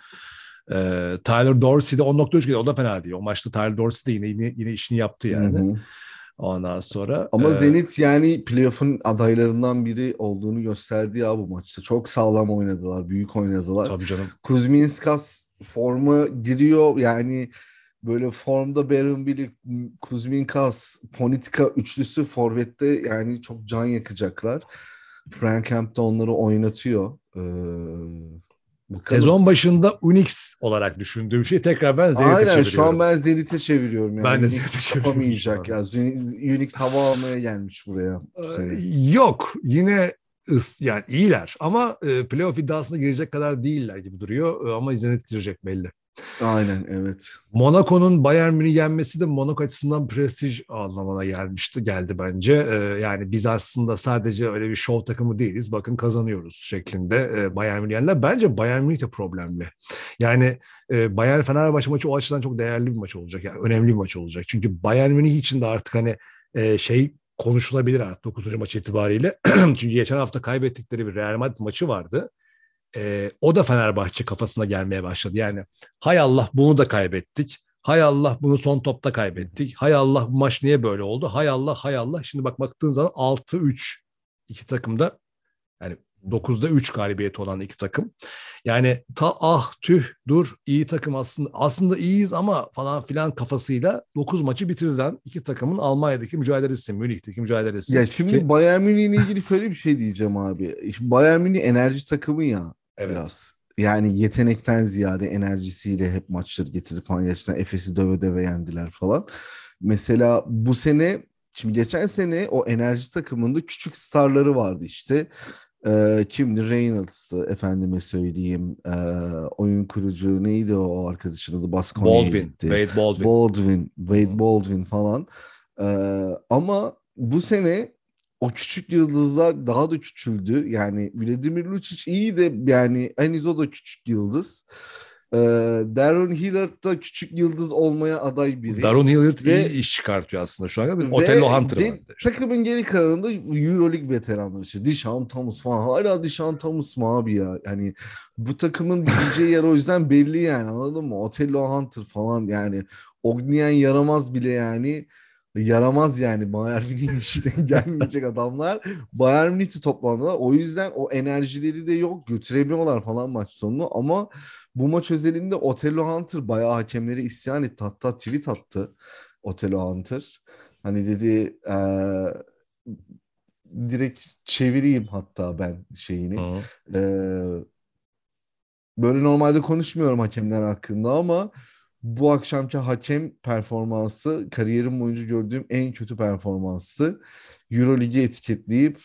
Ee, Tyler Dorsey de 10.3 getirdi. O da fena değil. O maçta Tyler Dorsey de yine, yine, yine işini yaptı yani. Hmm. Ondan sonra Ama e, Zenit yani playoff'un adaylarından biri olduğunu gösterdi ya bu maçta. Çok sağlam oynadılar, büyük oynadılar. tabii canım. Kuzminskas forma giriyor yani böyle formda Baron Billy, Kuzminkas, Politika üçlüsü forvette yani çok can yakacaklar. Frank Camp de onları oynatıyor. Ee, bakalım. Sezon başında Unix olarak düşündüğüm şey tekrar ben Zenit'e Aynen çeviriyorum. şu an ben Zenit'e çeviriyorum. Yani. Ben de Zenit'e çeviriyorum yapamayacak ya. Unix hava almaya gelmiş buraya bu Ee, sene. Yok yine yani iyiler ama e, playoff iddiasına girecek kadar değiller gibi duruyor ama Zenit girecek belli. Aynen evet. Monaco'nun Bayern Münih yenmesi de Monaco açısından prestij anlamına gelmişti, geldi bence. Ee, yani biz aslında sadece öyle bir şov takımı değiliz. Bakın kazanıyoruz şeklinde e, Bayern Münih yendiler. Bence Bayern Münih de problemli. Yani e, Bayern Fenerbahçe maçı o açıdan çok değerli bir maç olacak. Yani önemli bir maç olacak. Çünkü Bayern Münih için de artık hani e, şey konuşulabilir artık 9. maç itibariyle. [clears throat] Çünkü geçen hafta kaybettikleri bir Real Madrid maçı vardı. E, o da Fenerbahçe kafasına gelmeye başladı. Yani hay Allah bunu da kaybettik. Hay Allah bunu son topta kaybettik. Hay Allah bu maç niye böyle oldu? Hay Allah hay Allah. Şimdi bak baktığın zaman 6-3 iki takımda yani 9'da 3 galibiyeti olan iki takım. Yani ta ah tüh dur iyi takım aslında aslında iyiyiz ama falan filan kafasıyla 9 maçı bitirden iki takımın Almanya'daki mücadelesi, Münih'teki mücadelesi. Ya şimdi Ki- Bayern Münih'le ilgili şöyle bir şey diyeceğim abi. Şimdi Bayern Münih enerji takımı ya evet. biraz. Yani yetenekten ziyade enerjisiyle hep maçları getirdi falan. Gerçekten Efes'i döve döve yendiler falan. Mesela bu sene şimdi geçen sene o enerji takımında küçük starları vardı işte. Ee, kimdi? Reynolds'tı efendime söyleyeyim. Ee, oyun kurucu neydi o arkadaşın adı? Baskonya'ya Baldwin, gitti. Wade Baldwin. Baldwin, Wade Baldwin falan. Ee, ama bu sene o küçük yıldızlar daha da küçüldü. Yani Vladimir Lucic iyi de yani henüz o da küçük yıldız. Ee, Darren Hillard da küçük yıldız olmaya aday biri. Daron Hilliard Ve- iyi iş çıkartıyor aslında şu an. Otello Hunter var. Takımın geri kalanında Euroleague veteranları işte. Dishon Thomas falan. Hala Dishon Thomas mı abi ya? Yani bu takımın gideceği [laughs] yer o yüzden belli yani anladın mı? Otello Hunter falan yani. Ognian yaramaz bile yani. Yaramaz yani Bayern Münih'in [laughs] gelmeyecek adamlar. Bayern Münih'te toplandılar. O yüzden o enerjileri de yok. Götüremiyorlar falan maç sonunu. Ama bu maç özelinde Otello Hunter bayağı hakemlere isyan etti. Hatta tweet attı Otello Hunter. Hani dedi eee, direkt çevireyim hatta ben şeyini. Eee, böyle normalde konuşmuyorum hakemler hakkında ama bu akşamki hakem performansı kariyerim boyunca gördüğüm en kötü performansı. Euroligi etiketleyip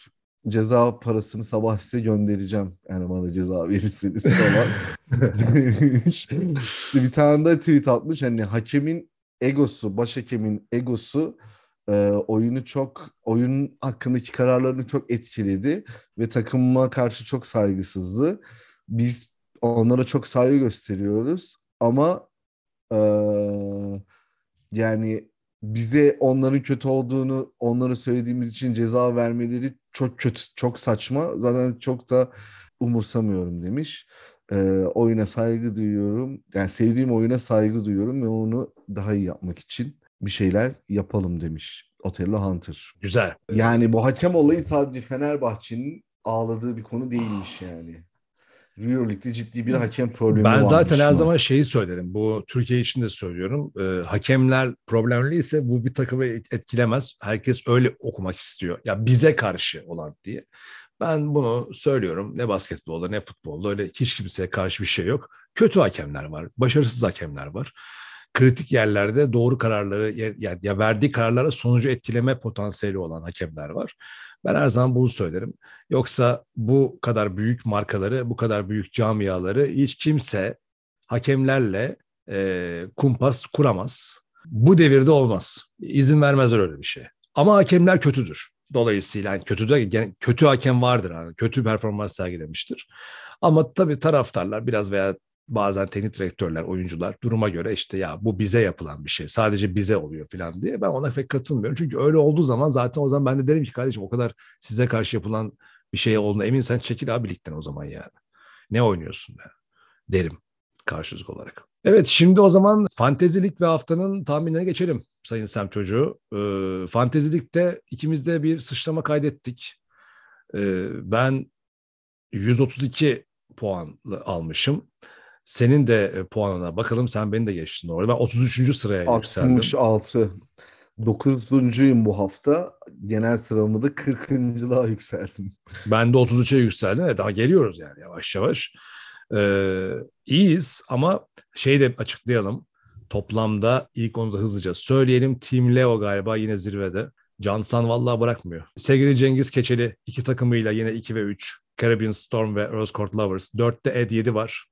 ceza parasını sabah size göndereceğim. Yani bana ceza [laughs] verirseniz falan. [laughs] işte bir tane de tweet atmış hani hakemin egosu, baş hakemin egosu e, oyunu çok oyun hakkındaki kararlarını çok etkiledi ve takımıma karşı çok saygısızdı. Biz onlara çok saygı gösteriyoruz ama e, yani bize onların kötü olduğunu onlara söylediğimiz için ceza vermeleri çok kötü, çok saçma. Zaten çok da umursamıyorum demiş. E, oyuna saygı duyuyorum. Yani sevdiğim oyuna saygı duyuyorum ve onu daha iyi yapmak için bir şeyler yapalım demiş Otello Hunter. Güzel. Yani bu hakem olayı sadece Fenerbahçe'nin ağladığı bir konu değilmiş yani. Euroleague'de ciddi bir hakem problemi Ben zaten her mı? zaman şeyi söylerim. Bu Türkiye için de söylüyorum. Ee, hakemler problemliyse bu bir takımı et- etkilemez. Herkes öyle okumak istiyor. Ya bize karşı olan diye. Ben bunu söylüyorum. Ne basketbolda ne futbolda öyle hiç kimseye karşı bir şey yok. Kötü hakemler var. Başarısız hakemler var. Kritik yerlerde doğru kararları ya, ya, verdiği kararlara sonucu etkileme potansiyeli olan hakemler var. Ben her zaman bunu söylerim. Yoksa bu kadar büyük markaları, bu kadar büyük camiaları hiç kimse hakemlerle e, kumpas kuramaz. Bu devirde olmaz. İzin vermezler öyle bir şey. Ama hakemler kötüdür. Dolayısıyla yani kötü de kötü hakem vardır. Yani kötü performans sergilemiştir. Ama tabii taraftarlar biraz veya bazen teknik direktörler, oyuncular duruma göre işte ya bu bize yapılan bir şey. Sadece bize oluyor falan diye. Ben ona pek katılmıyorum. Çünkü öyle olduğu zaman zaten o zaman ben de derim ki kardeşim o kadar size karşı yapılan bir şey olduğuna emin sen çekil abi ligden o zaman yani. Ne oynuyorsun yani derim. karşılık olarak. Evet şimdi o zaman fantezilik ve haftanın tahminine geçelim Sayın Sem Çocuğu. Ee, fantezilikte ikimiz de bir sıçrama kaydettik. Ee, ben 132 puan almışım. Senin de e, puanına bakalım sen beni de geçtin orada. Ben 33. sıraya yükseldim. 66. 9'uncuyum bu hafta. Genel sıramı da 40. daha yükseldim. Ben de 33'e yükseldim. Evet, daha geliyoruz yani yavaş yavaş. Ee, iyiyiz ama şey de açıklayalım. Toplamda ilk onu da hızlıca söyleyelim. Team Leo galiba yine zirvede. Cansan vallahi bırakmıyor. Sevgili Cengiz Keçeli iki takımıyla yine 2 ve 3. Caribbean Storm ve Rose Court Lovers. 4'te Ed 7 var.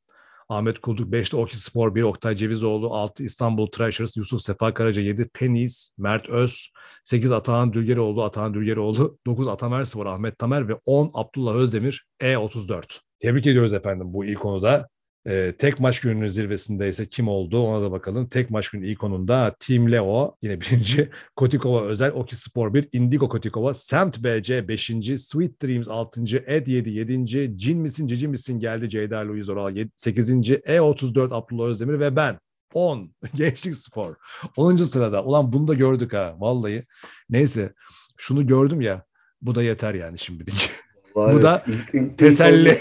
Ahmet Kulduk 5'te Oki Spor 1, Oktay Cevizoğlu 6 İstanbul Thrashers, Yusuf Sefa Karaca 7 Pennies, Mert Öz 8 Atahan Dülgerioğlu, Atahan Dülgerioğlu 9 [laughs] Atamer Spor, Ahmet Tamer ve 10 Abdullah Özdemir E34. Tebrik ediyoruz efendim bu ilk konuda. Ee, tek maç gününün zirvesinde ise kim oldu ona da bakalım. Tek maç günü ikonunda Team Leo yine [laughs] birinci, Kotikova Özel, Oki Spor 1, Indigo Kotikova, Semt BC 5. Sweet Dreams 6. Ed 7 7. Cin misin cici misin geldi Ceyda Louis Oral 8. E34 Abdullah Özdemir ve ben 10 [laughs] Gençlik Spor 10. sırada. Ulan bunu da gördük ha vallahi. Neyse şunu gördüm ya bu da yeter yani şimdilik. [laughs] Vallahi Bu da ilk- ilk- ilk teselli.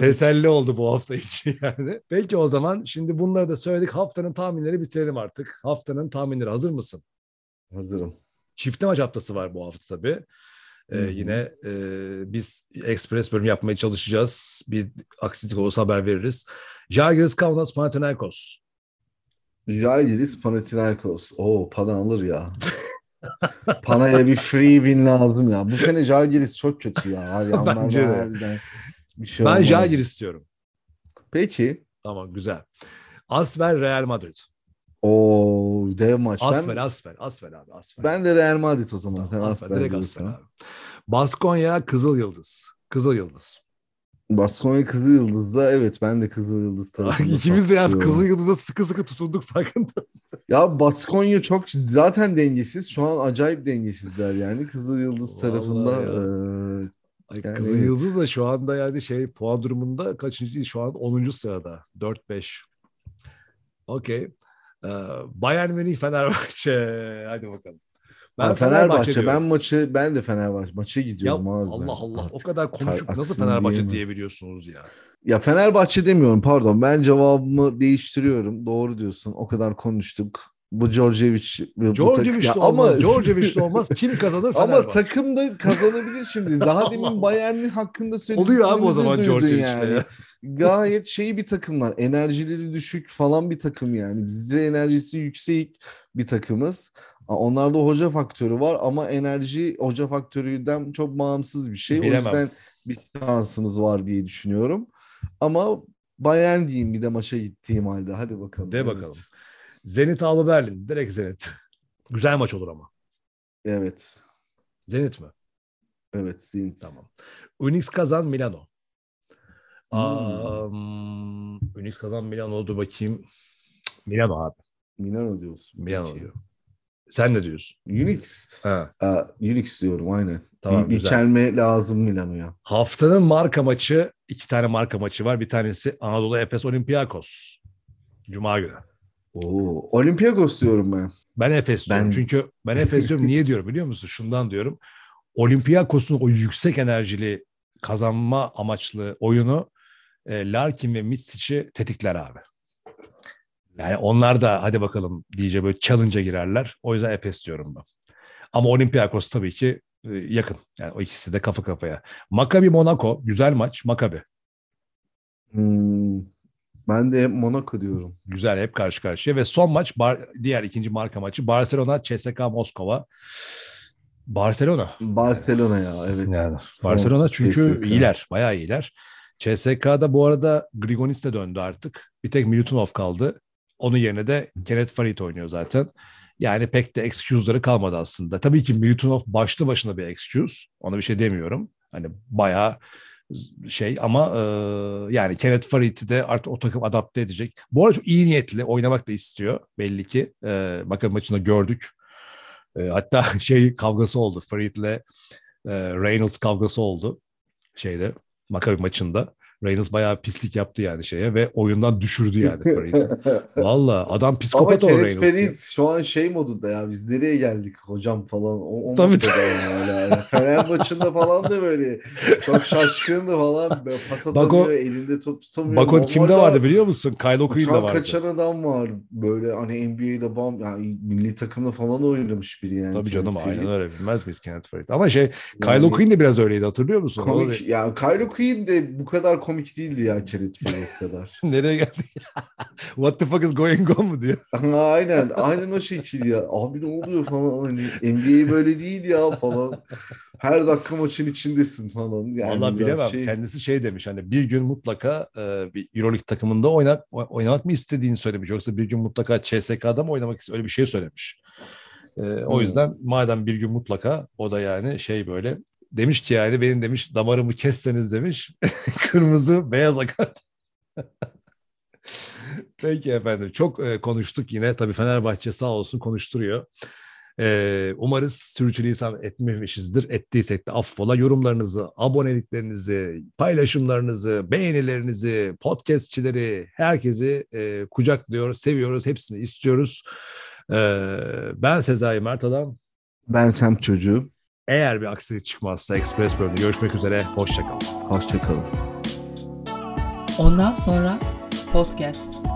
Teselli oldu bu hafta için [laughs] yani. Peki o zaman şimdi bunları da söyledik. Haftanın tahminleri bitirelim artık. Haftanın tahminleri hazır mısın? Hazırım. Çifte maç haftası var bu hafta tabii. Ee, yine e, biz ekspres bölüm yapmaya çalışacağız. Bir aksilik olursa haber veririz. Žalgiris Kaunas Panathinaikos. Žalgiris Panathinaikos. Oo Pana alır ya. [laughs] Pana'ya bir free win lazım ya. Bu sene Žalgiris çok kötü ya. [laughs] Bence de. bir şey Ben olmaz. Žalgiris istiyorum. Peki. Tamam güzel. Asvel Real Madrid. Oo dev maç. Asvel, ben, Asvel, Asvel abi, Asvel. ben de Real Madrid o zaman. Tamam, Asvel, Asvel direkt. Asvel abi. Baskonya Kızıl Yıldız. Kızıl Yıldız. Baskonya Kızıl Yıldız'da evet ben de Kızıl Yıldız tarafında. İkimiz de yaz. Kızıl Yıldız'a sıkı sıkı tutunduk [laughs] farkındayız. Ya Baskonya çok zaten dengesiz. Şu an acayip dengesizler yani. Kızıl Yıldız tarafında eee, Ay, Yani Kızıl. Yıldız da şu anda yani şey puan durumunda kaçıncı? Şu an 10. sırada. 4-5. Okey. Ee, Bayern Münih Fenerbahçe. [laughs] Hadi bakalım. Ben Fenerbahçe, ben diyorum. maçı ben de Fenerbahçe maça ya gidiyorum abi. ben. Allah Allah o Artık kadar konuşup tar- nasıl Fenerbahçe diyebiliyorsunuz ya? Ya Fenerbahçe demiyorum pardon. Ben cevabımı değiştiriyorum. Doğru diyorsun. O kadar konuştuk. Bu Djordjevic Djordjevic tak- Ya olmaz. Djordjevic olmaz. [laughs] Kim kazanır Ama Fenerbahçe? takım da kazanabilir şimdi. Daha demin. Bayern'in hakkında [laughs] Oluyor abi o zaman Djordjevic'le yani. ya. Gayet şey bir takımlar. Enerjileri düşük falan bir takım yani. Bizde enerjisi yüksek bir takımız. Onlarda hoca faktörü var ama enerji hoca faktöründen çok bağımsız bir şey. Bilemem. O yüzden bir şansımız var diye düşünüyorum. Ama Bayern diyeyim bir de maça gittiğim halde. Hadi bakalım. De Evet. bakalım. Zenit Alba Berlin. Direkt Zenit. [laughs] Güzel maç olur ama. Evet. Zenit mi? Evet. Zenit. Tamam. Unix kazan Milano. Hmm. Um, Unix kazan Milano dur bakayım. Milano abi. Milano diyorsun. Milano Peki. diyor. Sen ne diyorsun? Unix. Ha, Aa, Unix diyorum aynen. Tamam, bir, bir güzel. çelme lazım Milano'ya. haftanın marka maçı, iki tane marka maçı var. Bir tanesi Anadolu Efes Olympiakos. Cuma günü. Oo, Olympiakos diyorum ben. Ben Efes diyorum. Ben- Çünkü ben Efes diyorum. Niye diyorum biliyor musun? Şundan diyorum. Olympiakos'un o yüksek enerjili kazanma amaçlı oyunu e, Larkin ve Mitsic'i tetikler abi. Yani onlar da hadi bakalım diyece böyle challenge'a girerler. O yüzden Efes diyorum ben. Ama Olympiakos tabii ki e, yakın. Yani o ikisi de kafa kafaya. Maccabi Monaco güzel maç. Maccabi Hmm, ben de Monaco diyorum. güzel hep karşı karşıya ve son maç Bar- diğer ikinci marka maçı Barcelona CSKA Moskova. Barcelona. Barcelona ya evet. Yani Barcelona çünkü CSKA. iyiler, bayağı iyiler. CSK'da bu arada Grigonis de döndü artık. Bir tek Milutinov kaldı. Onun yerine de Kenneth Farid oynuyor zaten. Yani pek de excuse'ları kalmadı aslında. Tabii ki Milutinov başlı başına bir excuse. Ona bir şey demiyorum. Hani bayağı şey ama e, yani Kenneth Farid'i de artık o takım adapte edecek. Bu arada çok iyi niyetli oynamak da istiyor belli ki. E, bakın maçında gördük. E, hatta [laughs] şey kavgası oldu. Farid'le e, Reynolds kavgası oldu şeyde Maccabi maçında. Reynolds bayağı pislik yaptı yani şeye ve oyundan düşürdü yani Farid'i. [laughs] Valla adam Ama psikopat o Reynolds. ya. Farid şu an şey modunda ya biz nereye geldik hocam falan. O, o Tabii, modda yani yani. Fener [laughs] maçında falan da böyle çok şaşkındı falan. Pas atamıyor, elinde top tutamıyor. Bak o Normalde kimde vardı biliyor musun? Kylo Quinn de Uçan vardı. kaçan adam var. Böyle hani NBA'de bam yani milli takımda falan oynamış biri yani. Tabii canım Kenneth aynen Farid. öyle bilmez miyiz Kenneth Farid. Ama şey Yani Kylo Quinn de biraz öyleydi hatırlıyor musun? Komik. da- Ya Kylo Quinn de bu kadar komik değildi ya Kenneth Farid kadar. [laughs] Nereye geldik? [laughs] What the fuck is going on mu diyor. aynen. Aynen o şekil ya. Abi ne oluyor falan hani NBA böyle değil ya falan. Her dakika maçın içindesin falan. Yani Vallahi bilemem. şey- Kendisi şey demiş hani bir gün mutlaka e, bir Euroleague takımında oynak, oynamak mı istediğini söylemiş. Yoksa bir gün mutlaka CSK'da mı oynamak istiyor? Öyle bir şey söylemiş. E, o Hmm. yüzden madem bir gün mutlaka o da yani şey böyle demiş ki yani benim demiş damarımı kesseniz demiş [laughs] kırmızı beyaz akar. [laughs] Peki efendim çok e, konuştuk yine tabii Fenerbahçe sağ olsun konuşturuyor. E, umarız sürçülisan etmemişizdir. Ettiysek de affola. Yorumlarınızı, aboneliklerinizi, paylaşımlarınızı, beğenilerinizi, podcastçileri, herkesi e, kucaklıyor, seviyoruz. Hepsini istiyoruz. E, ben Sezai Mert Adam. Ben Sem çocuğu. Eğer bir aksilik çıkmazsa Express bölümünde görüşmek üzere. Hoşçakalın. Hoşçakalın. Ondan sonra podcast.